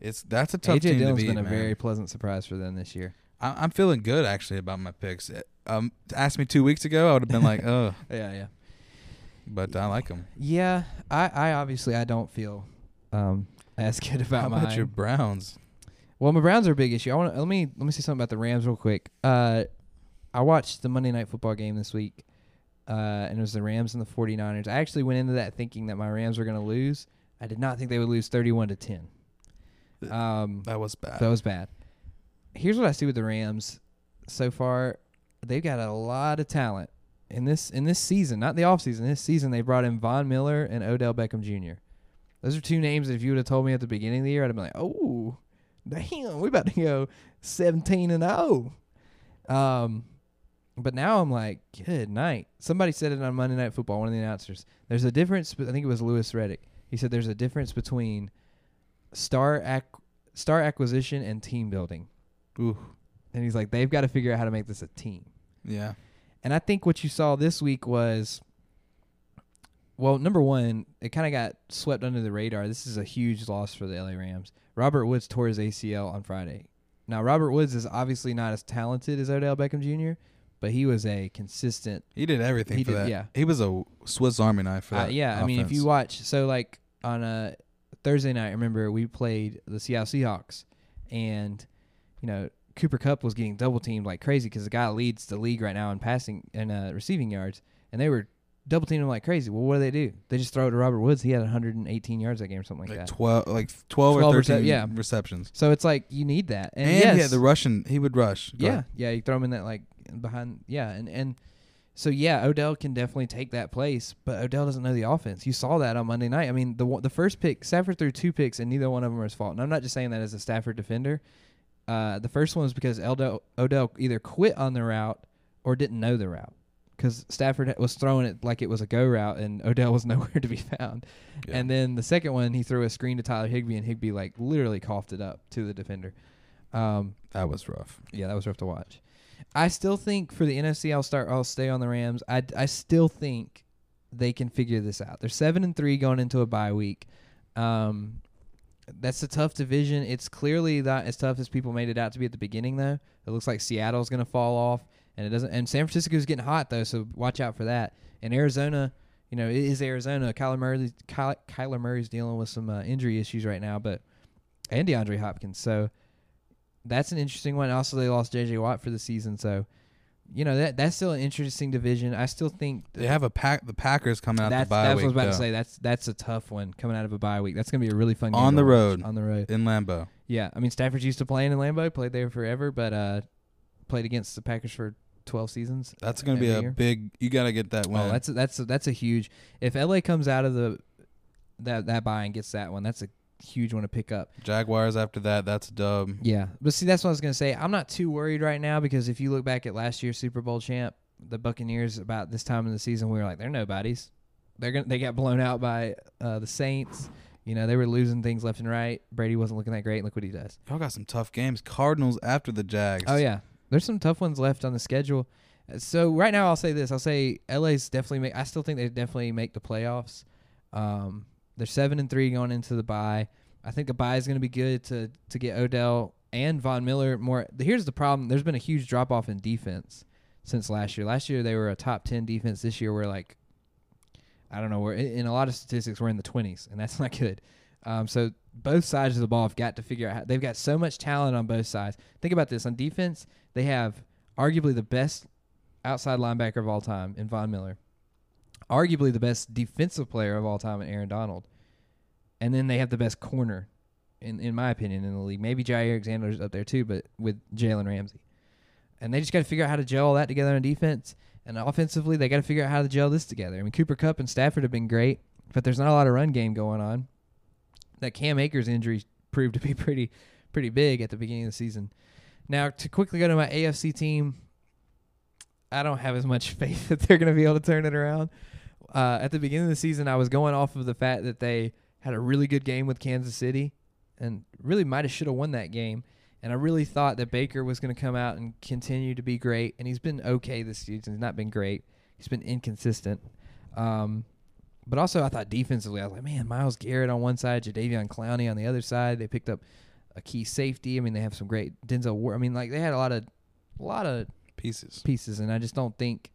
It's that's a tough AJ team Dillon's to beat. been a man. very pleasant surprise for them this year. I, I'm feeling good actually about my picks. Um, asked me two weeks ago, I would have been like, [laughs] oh, Yeah, yeah, but I like them. yeah. I, I obviously I don't feel um as good about How about mine. your Browns? Well, my Browns are a big issue. I want let me let me say something about the Rams real quick. Uh, I watched the Monday Night Football game this week, uh, and it was the Rams and the 49ers. I actually went into that thinking that my Rams were going to lose. I did not think they would lose 31 to 10. Um, That was bad. that was bad. Here's what I see with the Rams so far. They've got a lot of talent in this in this season, not the offseason. This season they brought in Von Miller and Odell Beckham Jr. Those are two names that if you would have told me at the beginning of the year, I'd have been like, "Oh, damn, we about to go 17 and 0." Um but now I'm like, "Good night." Somebody said it on Monday Night Football, one of the announcers. There's a difference, I think it was Louis Riddick. He said there's a difference between star ac- star acquisition and team building. Ooh, And he's like, they've got to figure out how to make this a team. yeah. And I think what you saw this week was, well, number one, it kind of got swept under the radar. This is a huge loss for the LA Rams. Robert Woods tore his ACL on Friday. Now, Robert Woods is obviously not as talented as Odell Beckham Jr., but he was a consistent. He did everything He for did- that. yeah. He was a Swiss Army knife for Uh, that. yeah, I mean, if you watch, so like on a Thursday night, remember we played the Seattle Seahawks, and you know Cooper Kupp was getting double teamed like crazy because the guy leads the league right now in passing and uh, receiving yards, and they were double teaming him like crazy. Well, what do they do? They just throw it to Robert Woods. He had 118 yards that game or something like, like that. twelve, like twelve, 12 or rece- thirteen yeah. receptions. So it's like you need that, and, And, yes, yeah, the Russian, he would rush. Go yeah, ahead. yeah, you throw him in that like behind, yeah, and and so yeah, Odell can definitely take that place, but Odell doesn't know the offense. You saw that on Monday night. I mean, the the first pick, Stafford threw two picks, and neither one of them his fault. And I'm not just saying that as a Stafford defender. Uh, the first one was because Odell, Odell either quit on the route or didn't know the route. Because Stafford was throwing it like it was a go route, and Odell was [laughs] nowhere to be found. Yeah. And then the second one, he threw a screen to Tyler Higbee, and Higbee like literally coughed it up to the defender. Um, that was rough. yeah, that was rough to watch. I still think for the NFC, I'll start. I'll stay on the Rams. I I still think they can figure this out. They're seven and three going into a bye week. Um, that's a tough division. It's clearly not as tough as people made it out to be at the beginning, though. It looks like Seattle's going to fall off, and it doesn't. And San Francisco's getting hot though, so watch out for that. And Arizona, you know, it is Arizona. Kyler Murray, Kyler, Kyler Murray's dealing with some uh, injury issues right now, but and DeAndre Hopkins. So that's an interesting one. Also, they lost J.J. Watt for the season, so you know that that's still an interesting division. I still think They have a pack. The Packers coming out that's the bye that's week what I was about to say. That's that's a tough one coming out of a bye week. That's gonna be a really fun game On the road. On the road, in Lambeau. yeah. I mean, Stafford's used to playing in Lambeau, played there forever, but uh, played against the Packers for twelve seasons. That's going to be a year. big. You got to get that win. Oh, that's a, that's a, that's a huge. If LA comes out of the that that bye and gets that one, that's a huge one to pick up. Jaguars after that. That's a dub. Yeah, but see, that's what I was gonna say. I'm not too worried right now because if you look back at last year's Super Bowl champ, the Buccaneers, about this time in the season, we were like, they're nobodies. They're gonna they got blown out by uh, the Saints. You know, they were losing things left and right. Brady wasn't looking that great. Look what he does. Y'all got some tough games. Cardinals after the Jags. Oh yeah, there's some tough ones left on the schedule. Uh, So right now, I'll say this: I'll say LA's definitely make. I still think they definitely make the playoffs. Um, they're seven and three going into the bye. I think the bye is going to be good to to get Odell and Von Miller more. Here's the problem: there's been a huge drop off in defense since last year. Last year they were a top ten defense. This year we're like, I don't know, we're in in a lot of statistics we're in the twenties, and that's [laughs] not good. Um, so both sides of the ball have got to figure out. How, they've got so much talent on both sides. Think about this: on defense, they have arguably the best outside linebacker of all time in Von Miller, arguably the best defensive player of all time in Aaron Donald, and then they have the best corner, in in my opinion, in the league. Maybe Jaire Alexander's up there too, but with Jalen Ramsey, and they just got to figure out how to gel all that together on defense. And offensively, they got to figure out how to gel this together. I mean, Cooper Kupp and Stafford have been great, but there's not a lot of run game going on. That Cam Akers injury proved to be [laughs] pretty pretty big at the beginning of the season. Now, to quickly go to my AFC team, I don't have as much [laughs] faith that they're going to be able to turn it around. Uh, at the beginning of the season, I was going off of the fact that they had a really good game with Kansas City and really might have should have won that game. And I really thought that Baker was going to come out and continue to be great. And he's been okay this season. He's not been great. He's been inconsistent. Um, but also I thought defensively, I was like, man, Myles Garrett on one side, Jadeveon Clowney on the other side. They picked up a key safety. I mean, they have some great Denzel Ward. I mean, like they had a lot of a lot of Pieces. pieces, and I just don't think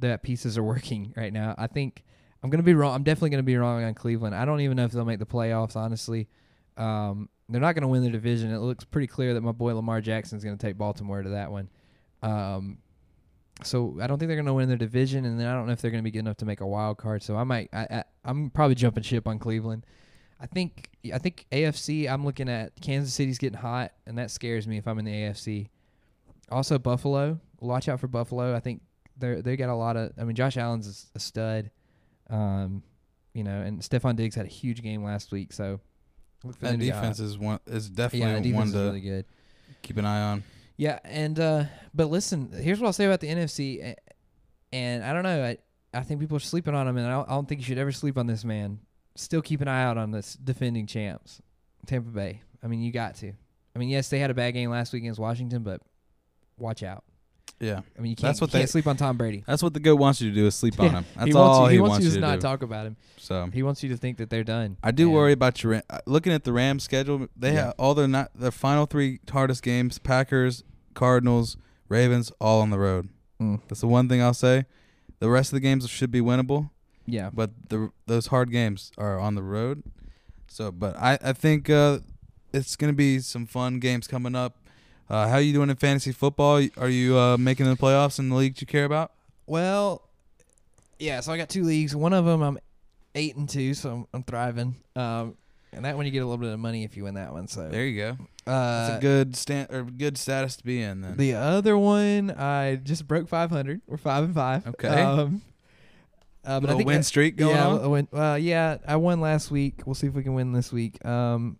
that pieces are [laughs] working right now. I think I'm gonna be wrong. I'm definitely gonna be wrong on Cleveland. I don't even know if they'll make the playoffs. Honestly, um, they're not gonna win the division. It looks pretty clear that my boy Lamar Jackson's gonna take Baltimore to that one. Um, so I don't think they're gonna win their division, and then I don't know if they're gonna be good enough to make a wild card. So I might. I, I I'm probably jumping ship on Cleveland. I think I think AFC. I'm looking at Kansas City's getting hot, and that scares me if I'm in the AFC. Also Buffalo. Watch out for Buffalo. I think they they got a lot of. I mean, Josh Allen's a stud. Um, you know, and Stefon Diggs had a huge game last week. So look for That to defense is one is definitely defense one to really good. keep an eye on. Yeah, and uh but listen, here's what I'll say about the NFC, and I don't know, I I think people are sleeping on him, and I don't, I don't think you should ever sleep on this man. Still keep an eye out on this defending champs, Tampa Bay. I mean, you got to. I mean, yes, they had a bad game last week against Washington, but watch out. Yeah, I mean, you can't, That's what you can't they- sleep on Tom Brady. that's what the goat wants you to do is sleep [laughs] on him. That's he wants all you, he, he wants, you to to not do. talk about him. so He wants you to think that they're done. I do And- worry about your uh, looking at the Rams schedule. They Yeah. have all their not their final three hardest games: Packers, Cardinals, Ravens, all on the road. Mm, That's the one thing I'll say. The rest of the games should be winnable, yeah, but the those hard games are on the road. So, but I I think uh, it's gonna be some fun games coming up. Uh, how you doing in fantasy football? Are you uh, making the playoffs in the leagues you care about? Well, yeah. So I got two leagues. One of them I'm eight and two, so I'm, I'm thriving. Um, and that one you get a little bit of money if you win that one. So There you go. uh, That's a good stand or good status to be in. Then the other one I just broke 500. We're five and five. Okay. Um, uh, but I think win streak going yeah, on. I win, uh, yeah, I won last week. We'll see if we can win this week. Um,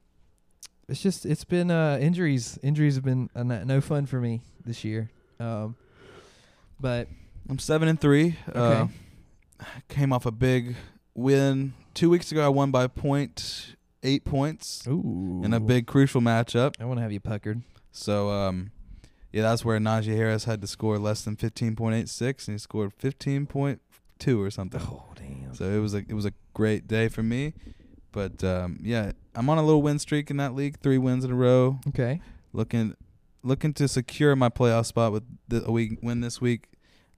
it's just it's been uh, injuries. Injuries have been uh, no fun for me this year. Um, but I'm seven and three. Uh, came off a big win two weeks ago. I won by point eight points ooh, in a big crucial matchup. I want to have you puckered. So um, yeah, that's where Najee Harris had to score less than fifteen point eight six, and he scored fifteen point two or something. Oh damn. So it was a it was a great day for me. But um, yeah, I'm on a little win streak in that league, three wins in a row. Okay. Looking looking to secure my playoff spot with the, a week win this week.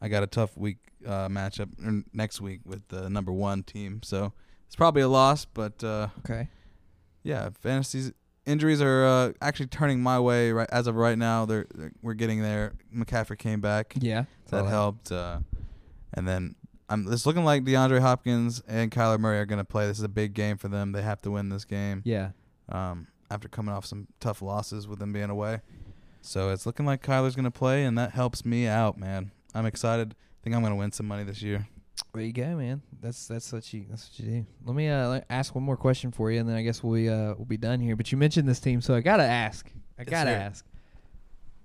I got a tough week uh, matchup er, next week with the number one team, so it's probably a loss. But uh, Okay. yeah, fantasies injuries are uh, actually turning my way right as of right now. They're, they're we're getting there. McCaffrey came back, Yeah. that helped, uh, and then I'm. It's looking like DeAndre Hopkins and Kyler Murray are going to play. This is a big game for them. They have to win this game Yeah. um, after coming off some tough losses with them being away. So it's looking like Kyler's going to play, and that helps me out, man. I'm excited. I think I'm going to win some money this year. There you go, man. That's that's what you that's what you do. Let me uh ask one more question for you, and then I guess we'll be, uh we'll be done here. But you mentioned this team, so I gotta ask. I gotta ask.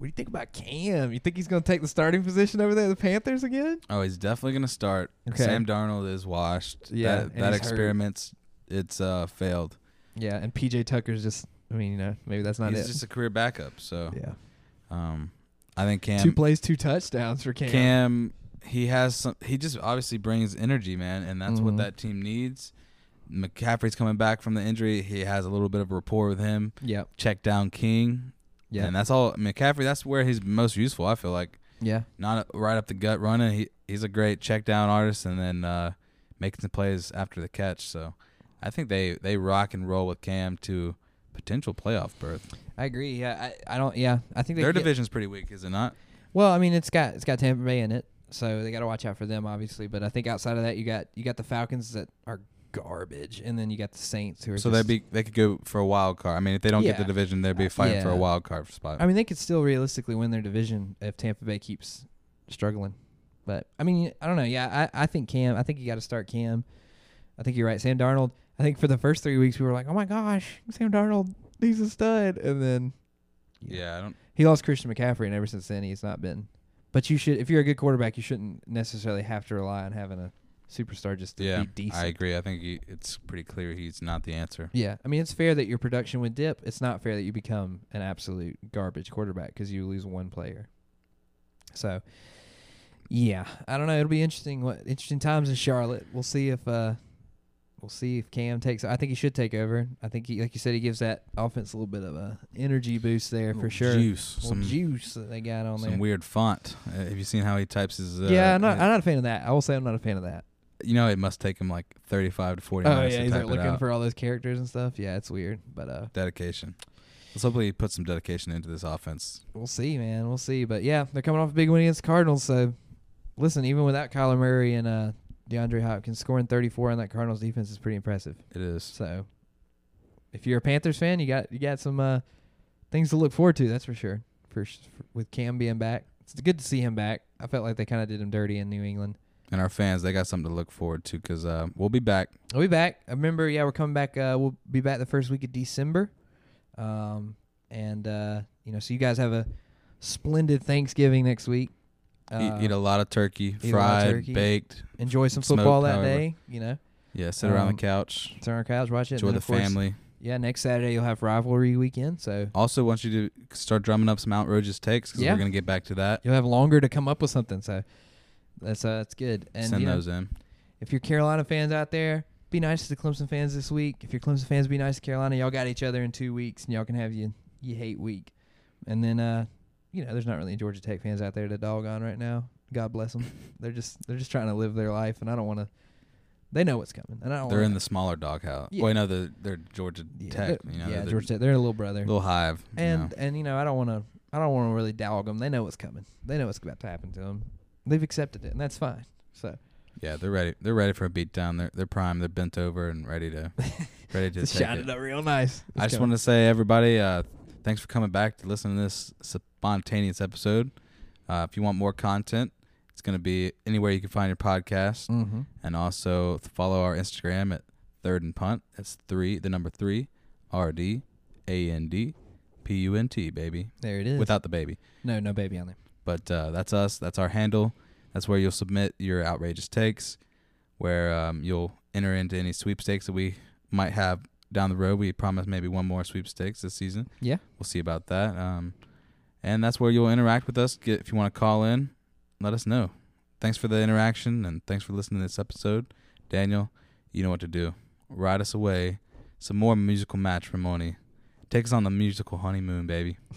What do you think about Cam? You think he's gonna take the starting position over there, the Panthers again? Oh, he's definitely going to start. Okay. Sam Darnold is washed. Yeah, that, that he's hurt. experiment's it's uh, failed. Yeah, and PJ Tucker's just. I mean, you know, maybe that's not he's it. just a career backup. So yeah. um, I think Cam two plays, two touchdowns for Cam. Cam he has some. He just obviously brings energy, man, and that's Mhm. what that team needs. McCaffrey's coming back from the injury. He has a little bit of rapport with him. Yep. Check down King. Yeah. And that's all McCaffrey. That's where he's most useful. I feel like yeah. not right up the gut running. He he's a great check down artist, and then uh, making some plays after the catch. So I think they they rock and roll with Cam to potential playoff berth. I agree. Yeah. I, I don't. Yeah. I think they Their division's pretty weak, is it not? Well, I mean, it's got it's got Tampa Bay in it, so they got to watch out for them, obviously. But I think outside of that, you got you got the Falcons that are garbage, and then you got the Saints who are. So they'd be they could go for a wild card. I mean, if they don't get the Yeah. division, they'd be fighting for Yeah. a wild card spot. I mean, they could still realistically win their division if Tampa Bay keeps struggling. But I mean, I don't know. Yeah, I, I think Cam. I think you got to start Cam. I think you're right, Sam Darnold. I think for the first three weeks we were like, oh my gosh, Sam Darnold, he's a stud, and then yeah, I don't. he lost Christian McCaffrey, and ever since then he's not been. But you should, if you're a good quarterback, you shouldn't necessarily have to rely on having a superstar just to Yeah, be decent. I agree. I think he, it's pretty clear he's not the answer. Yeah, I mean it's fair that your production would dip. It's not fair that you become an absolute garbage quarterback because you lose one player. So, Yeah, I don't know. It'll be interesting. What interesting times in Charlotte. We'll see if uh, we'll see if Cam takes. I think he should take over. I think he, like you said, he gives that offense a little bit of a energy boost there for sure. Juice. Some, juice that they got on some there. Some weird font. Uh, have you seen how he types his? Uh, yeah, I'm not. uh, I'm not a fan of that. I will say I'm not a fan of that. You know, it must take him like 35 to 40 Oh minutes yeah, to he's type it looking out. for all those characters and stuff. Yeah, it's weird, but uh, dedication. Let's hopefully put some dedication into this offense. we'll see, man. We'll see. But yeah, they're coming off a big win against the Cardinals. So listen, even without Kyler Murray and uh, DeAndre Hopkins scoring 34 on that Cardinals defense is pretty impressive. It is. So if you're a Panthers fan, you got you got some uh, things to look forward to. That's for sure. For, for with Cam being back, it's good to see him back. I felt like they kind of did him dirty in New England. And our fans, they got something to look forward to because uh, we'll be back. We'll be back. I remember, yeah, we're coming back. Uh, we'll be back the first week of December. Um, and uh, you know, so you guys have a splendid Thanksgiving next week. Uh, eat, eat a lot of turkey, eat lot of fried, turkey. baked. enjoy some football that however. day. You know, Yeah, sit around Um, the couch, sit on the couch, watch it. enjoy the course, family. Yeah, next Saturday you'll have rivalry weekend, so Also, want you to start drumming up some outrageous takes because Yeah. we're gonna get back to that. you'll have longer to come up with something. So that's uh, that's good. And Send you know, those in. if you're Carolina fans out there, be nice to the Clemson fans this week. If you're Clemson fans, be nice to Carolina. Y'all got each other in two weeks, and y'all can have you you hate week. And then uh, you know, there's not really any Georgia Tech fans out there to dog on right now. God bless them. [laughs] they're just they're just trying to live their life, and I don't want to. They know what's coming, and I don't. They're wanna, in the smaller doghouse. Yeah. Wait, no, they're, they're Georgia yeah, Tech. they're- You know, yeah, Georgia Tech. They're a little brother. little hive. you and know. and you know I don't want to I don't want to really dog them. They know what's coming. They know what's about to happen to them. They've accepted it, and that's fine. So yeah, they're ready. They're ready for a beatdown. They're they're prime. They're bent over and ready to [laughs] ready to take it. it up real nice. I just want to say, everybody, uh, thanks for coming back to listen to this spontaneous episode. Uh, if you want more content, it's going to be anywhere you can find your podcast. Mm-hmm. And also follow our Instagram at Third and Punt. That's three, the number three, R D A N D P U N T, baby. There it is. Without the baby. no no baby on there. But uh, that's us. That's our handle. That's where you'll submit your outrageous takes, where um, you'll enter into any sweepstakes that we might have down the road. We promise maybe one more sweepstakes this season. Yeah. We'll see about that. Um, and that's where you'll interact with us. Get if you want to call in, let us know. Thanks for the interaction and thanks for listening to this episode. Daniel, you know what to do. Ride us away. Some more musical matrimony. Take us on the musical honeymoon, baby. [laughs]